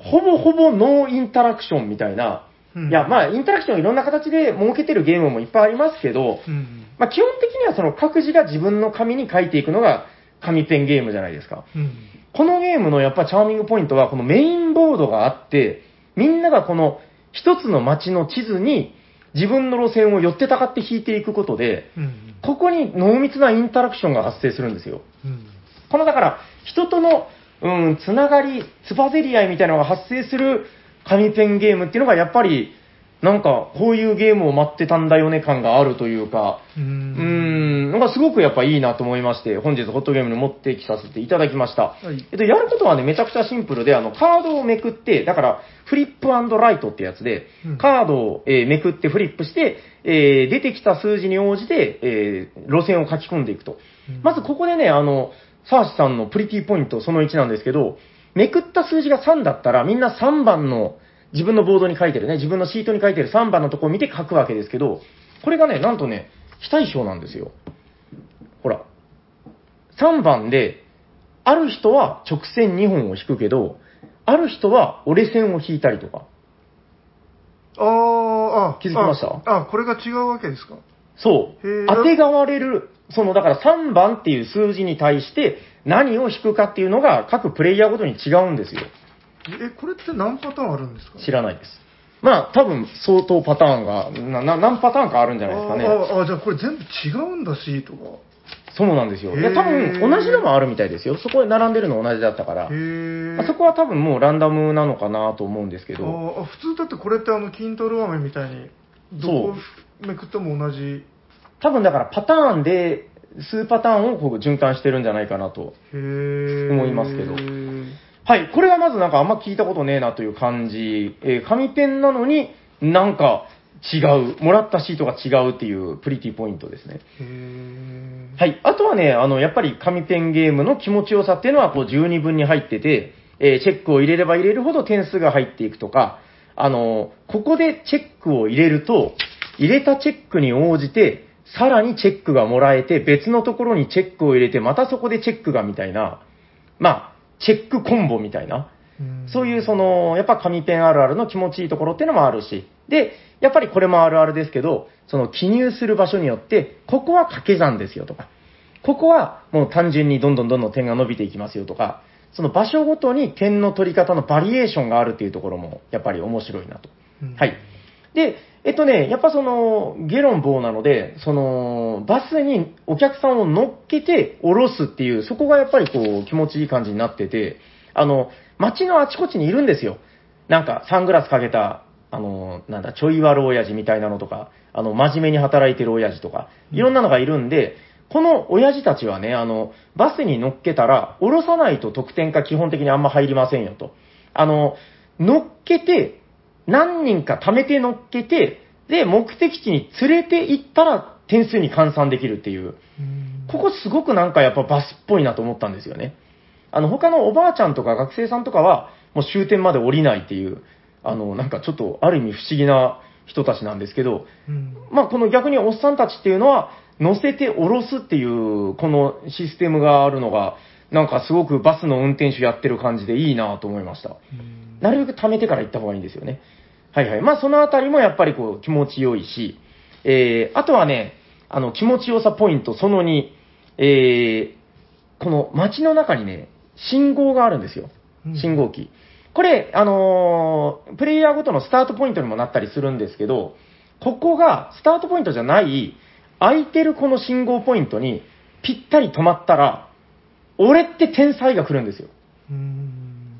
ほぼほぼノーインタラクションみたいな、うんいや、まあ、インタラクションいろんな形で設けてるゲームもいっぱいありますけど、うん。まあ、基本的にはその各自が自分の紙に書いていくのが紙ペンゲームじゃないですか。うん。このゲームのやっぱチャーミングポイントは、このメインボードがあって、みんながこの一つの街の地図に自分の路線を寄ってたかって引いていくことで、うん。ここに濃密なインタラクションが発生するんですよ。うん。このだから、人との、うん、つながり、つばぜり合いみたいなのが発生する紙ペンゲームっていうのがやっぱり、なんか、こういうゲームを待ってたんだよね感があるというか、う。うんーん、なんかすごくやっぱいいなと思いまして、本日ホットゲームに持ってきさせていただきました。はい。えっと、やることはね、めちゃくちゃシンプルで、あの、カードをめくって、だから、フリップライトってやつでうん、カードを、えーめくってフリップして、えー出てきた数字に応じて、えー路線を書き込んでいくと。うんまずここでね、あの、サーシさんのプリティポイントその1なんですけど、めくった数字が3だったら、みんな3番の、自分のボードに書いてるね、自分のシートに書いてる3番のとこを見て書くわけですけど、これがね、なんとね、非対称なんですよ。ほら。3番で、ある人は直線2本を引くけど、ある人は折れ線を引いたりとか。あーあ、気づきました？あ、あこれが違うわけですか？そう。当てがわれる、その、だから3番っていう数字に対して何を引くかっていうのが各プレイヤーごとに違うんですよ。え、これって何パターンあるんですか？知らないです。まあ、多分相当パターンが、なな何パターンかあるんじゃないですかね。あーあー、じゃあこれ全部違うんだ、シートが。そうなんですよ。いや、へー多分同じのもあるみたいですよ。そこで並んでるの同じだったから。へえ。まあそこは多分もうランダムなのかなと思うんですけど。ああ普通だってこれってあの筋トレ飴みたいにどこめくっても同じ多分だからパターンで、数パターンをこう循環してるんじゃないかなと。思いますけどはい、これがまずなんかあんま聞いたことねえなという感じ。えー紙ペンなのになんか違う。もらったシートが違うっていうプリティポイントですね。はい。あとはね、あの、やっぱり紙ペンゲームの気持ちよさっていうのはこう十二分に入ってて、えーチェックを入れれば入れるほど点数が入っていくとか、あの、ここでチェックを入れると、入れたチェックに応じて、さらにチェックがもらえて、別のところにチェックを入れて、またそこでチェックがみたいな、まあ、チェックコンボみたいな、そういうその、やっぱ紙ペンあるあるの気持ちいいところっていうのもあるし、で、やっぱりこれもあるあるですけど、その記入する場所によって、ここは掛け算ですよとか、ここはもう単純にどんどんどんどん点が伸びていきますよとか、その場所ごとに点の取り方のバリエーションがあるっていうところも、やっぱり面白いなと。うんはい。で、えっとね、やっぱその、ゲロン棒なので、その、バスにお客さんを乗っけて降ろすっていう、そこがやっぱりこう、気持ちいい感じになってて、あの、街のあちこちにいるんですよ。なんか、サングラスかけた、あの、なんだ、ちょい悪親父みたいなのとか、あの、真面目に働いてる親父とか、いろんなのがいるんで、この親父たちはね、あの、バスに乗っけたら、降ろさないと得点が基本的にあんま入りませんよと。あの、乗っけて、何人か貯めて乗っけて、で、目的地に連れて行ったら点数に換算できるっていう。うんここすごくなんかやっぱバスっぽいなと思ったんですよね。あの、他のおばあちゃんとか学生さんとかは、もう終点まで降りないっていう、あの、なんかちょっとある意味不思議な人たちなんですけど、うんまあこの逆におっさんたちっていうのは、乗せて降ろすっていう、このシステムがあるのが、なんかすごくバスの運転手やってる感じでいいなと思いました。うんなるべく貯めてから行った方がいいんですよね。はいはい。まあそのあたりもやっぱりこう気持ちよいし、えー、あとはね、あの気持ちよさポイントその2、えー、この街の中にね、信号があるんですようん。信号機。これ、あのープレイヤーごとのスタートポイントにもなったりするんですけど、ここがスタートポイントじゃない、空いてるこの信号ポイントにぴったり止まったら、俺って天才が来るんですよ。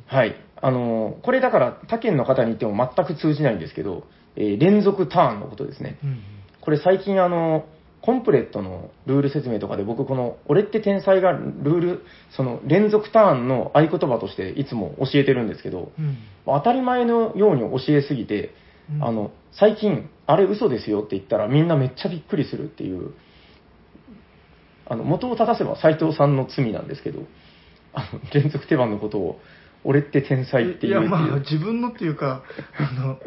はい。あのーこれだから他県の方に言っても全く通じないんですけど、えー連続ターンのことですね。うん。これ最近あの、コンプレットのルール説明とかで僕この、俺って天才がルール、その連続ターンの合言葉としていつも教えてるんですけど、うん。当たり前のように教えすぎて、うんあの、最近、あれ嘘ですよって言ったらみんなめっちゃびっくりするっていう、あの、元を正せば斎藤さんの罪なんですけど、あの、連続手番のことを、俺って天才っていういう。まあ、自分のっていうか、あの、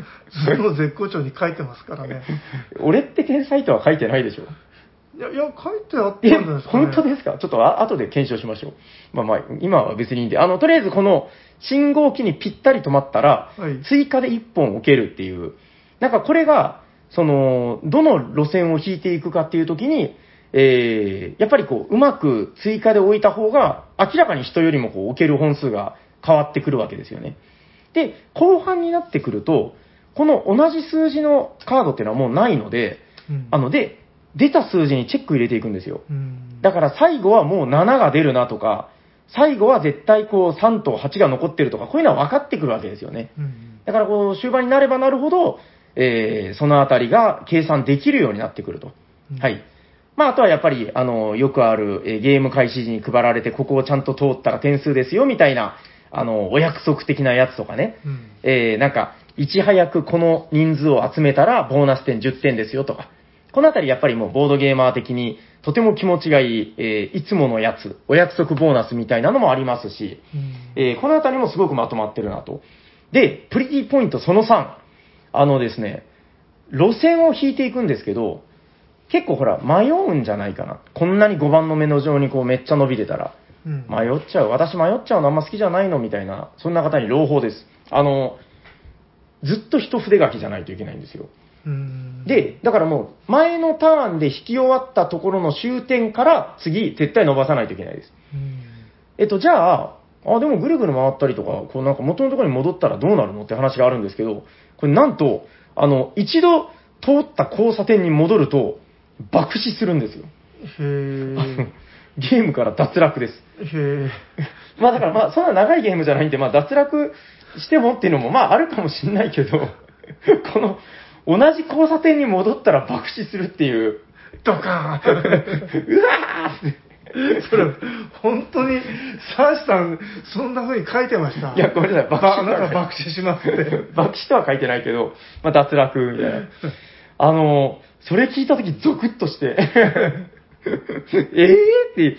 その絶好調に書いてますからね。俺って天才とは書いてないでしょ。いや、いや、書いてあったんじえゃないですか、ね。本当ですか？ちょっとあ後で検証しましょう。まあまあ、今は別にいいんで、あの、とりあえずこの信号機にぴったり止まったら、はい追加で1本置けるっていう。なんかこれが、その、どの路線を引いていくかっていうときに、えー、やっぱりこう、うまく追加で置いた方が、明らかに人よりもこう置ける本数が変わってくるわけですよね。で、後半になってくると、この同じ数字のカードっていうのはもうないので、うんあの、で、出た数字にチェック入れていくんですよ。うん。だから最後はもう7が出るなとか、最後は絶対こう3と8が残ってるとか、こういうのは分かってくるわけですよね。うん。だからこう終盤になればなるほど、えーそのあたりが計算できるようになってくると。うんはい。まあ、あとはやっぱり、あの、よくある、えーゲーム開始時に配られて、ここをちゃんと通ったら点数ですよ、みたいな、あの、お約束的なやつとかね。うん。えーなんか、いち早くこの人数を集めたら、ボーナス点10点ですよとか。このあたりやっぱりもうボードゲーマー的に、とても気持ちがいい、えーいつものやつ、お約束ボーナスみたいなのもありますし、うんえーこのあたりもすごくまとまってるなと。で、プリティポイントその3。あのですね、路線を引いていくんですけど、結構ほら、迷うんじゃないかな。こんなに5番の目の上にこうめっちゃ伸びてたら。うん。迷っちゃう。私迷っちゃうのあんま好きじゃないのみたいな、そんな方に朗報です。あの、ずっと一筆書きじゃないといけないんですよ。うん、で、だからもう、前のターンで引き終わったところの終点から次、絶対伸ばさないといけないです。うん、えっと、じゃあ、あ、でもぐるぐる回ったりとか、こうなんか元のところに戻ったらどうなるのって話があるんですけど、これなんと、あの、一度通った交差点に戻ると、爆死するんですよ。へ ゲームから脱落です。え。へ まあだからまあ、そんな長いゲームじゃないんで、まあ脱落してもっていうのもまああるかもしんないけど、この、同じ交差点に戻ったら爆死するっていう、え。ドカーンうわーって。それ、本当に、サーシさん、そんな風に書いてました？いや、ごめんなさい、爆ば死あなた爆死しますって。爆死とは書いてないけど、まあ脱落みたいな。あの、それ聞いたときゾクッとして、ええって、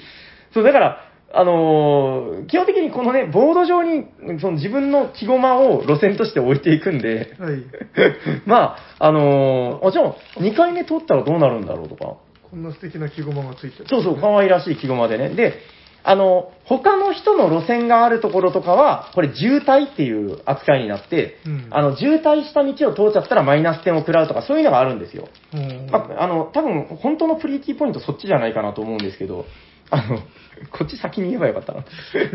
そう、だから、あのー基本的にこのね、ボード上に、その自分の木駒を路線として置いていくんで、はい。まあ、あのーあ、じゃあ、2回目取ったらどうなるんだろうとか。こんな素敵な木駒がついてる。そうそう、可愛らしい木駒でね。で、あの、他の人の路線があるところとかは、これ渋滞っていう扱いになって、うんあの、渋滞した道を通っちゃったらマイナス点を食らうとか、そういうのがあるんですよ。うん。まあ、あの、多分、本当のプリティポイントそっちじゃないかなと思うんですけど、あの、こっち先に言えばよかったな。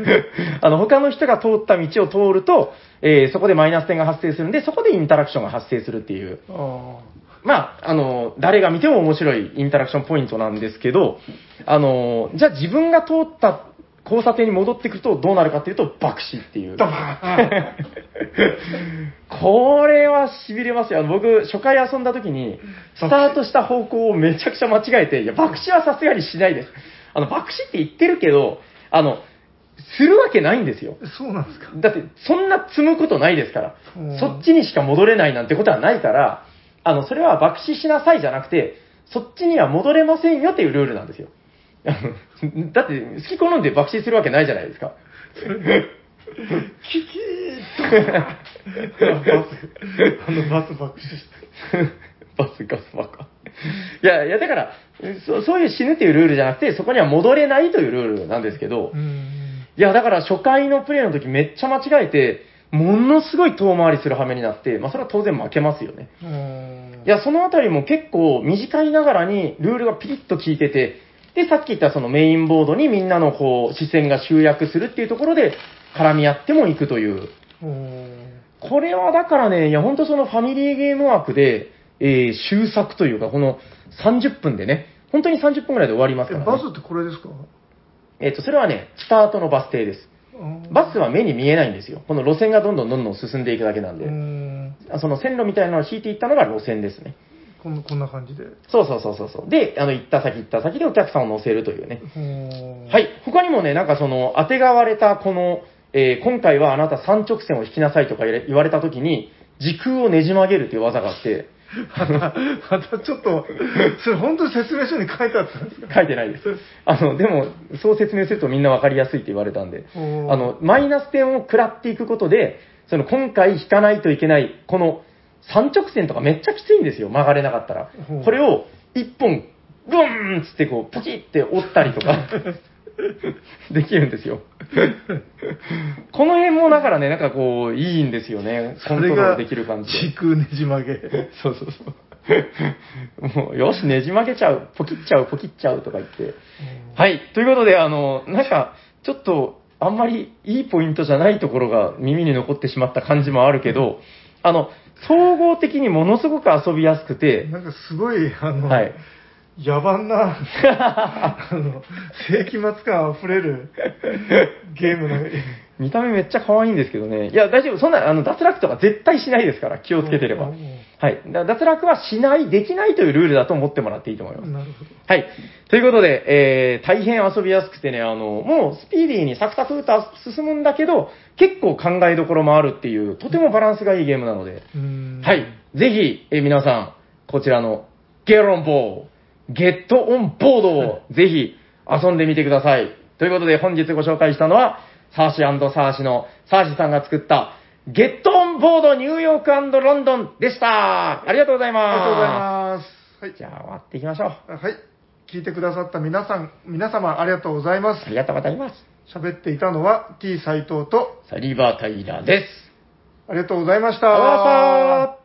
あの、他の人が通った道を通ると、えーそこでマイナス点が発生するんで、そこでインタラクションが発生するっていう、あまあ、あの、誰が見ても面白いインタラクションポイントなんですけど、あの、じゃあ自分が通った交差点に戻ってくるとどうなるかっていうと、爆死っていう これは痺れますよ。あの僕、初回遊んだ時に、スタートした方向をめちゃくちゃ間違えて、いや、爆死はさすがにしないです。あの、爆死って言ってるけど、あの、するわけないんですよ。そうなんですか。だって、そんな積むことないですからうん。そっちにしか戻れないなんてことはないから、あの、それは爆死しなさいじゃなくて、そっちには戻れませんよっていうルールなんですよ。だって、好き好んで爆死するわけないじゃないですか。キキーッと。バス、あのバス爆死した。バスガスバカ。いや、いや、だからそ、そういう死ぬっていうルールじゃなくて、そこには戻れないというルールなんですけど、うん。いや、だから初回のプレイの時めっちゃ間違えて、ものすごい遠回りする羽目になって、まあそれは当然負けますよね。うんいや、そのあたりも結構短いながらにルールがピリッと効いてて、で、さっき言ったそのメインボードにみんなのこう、視線が集約するっていうところで、絡み合ってもいくという。これはだからね、いや、ほんとそのファミリーゲーム枠で、えー、終作というか、この30分でね、本当に30分ぐらいで終わりますから、ね。えバスってこれですか？えっ、と、それはね、スタートのバス停です。バスは目に見えないんですよ。この路線がどんどんどんどん進んでいくだけなんで。その線路みたいなのを引いていったのが路線ですね。こんなこんな感じで。そうそうそうそうそう。で、あの、行った先行った先でお客さんを乗せるというね。はい。他にもね、なんかその、当てがわれたこの、えー今回はあなた三直線を引きなさいとか言われ言われた時に、時空をねじ曲げるという技があって、また、またちょっと、それ本当に説明書に書いてあったんですか？書いてないです。あの、でも、そう説明するとみんなわかりやすいって言われたんで、あの、マイナス点を食らっていくことで、その、今回引かないといけない、この、三直線とかめっちゃきついんですよ、曲がれなかったら。これを、一本、グーンっつってこう、ポキって折ったりとか、できるんですよ。この辺もだからね、なんかこう、いいんですよね。コントロールできる感じで。時空ねじ曲げ。そうそうそう。もう、よし、ねじ曲げちゃう、ポキっちゃう、ポキっちゃうとか言って。はい。ということで、あの、なんか、ちょっと、あんまりいいポイントじゃないところが耳に残ってしまった感じもあるけど、あの、総合的にものすごく遊びやすくて、なんかすごい、あの、はい。野蛮な、あの、世紀末感あふれるゲームの、見た目めっちゃ可愛いんですけどね。いや、大丈夫。そんな、あの、脱落とか絶対しないですから、気をつけてれば。はい。だ脱落はしない、できないというルールだと思ってもらっていいと思います。なるほど。はい。ということで、えー、大変遊びやすくてね、あの、もうスピーディーにサクサクと進むんだけど、結構考えどころもあるっていう、とてもバランスがいいゲームなので、はい。ぜひ、えー皆さん、こちらのゲロンボー、ゲットオンボードを ぜひ遊んでみてください。ということで、本日ご紹介したのは、サーシーサーシのサーシさんが作った、ゲットオンボードニューヨークロンドンでした。ありがとうございます。ありがとうございます。はい。じゃあ、終わっていきましょう。はい。聞いてくださった皆さん、皆様ありがとうございますあ。りがとうございます。喋っていたのは T 斎藤と、サリバータイラーです。ありがとうございました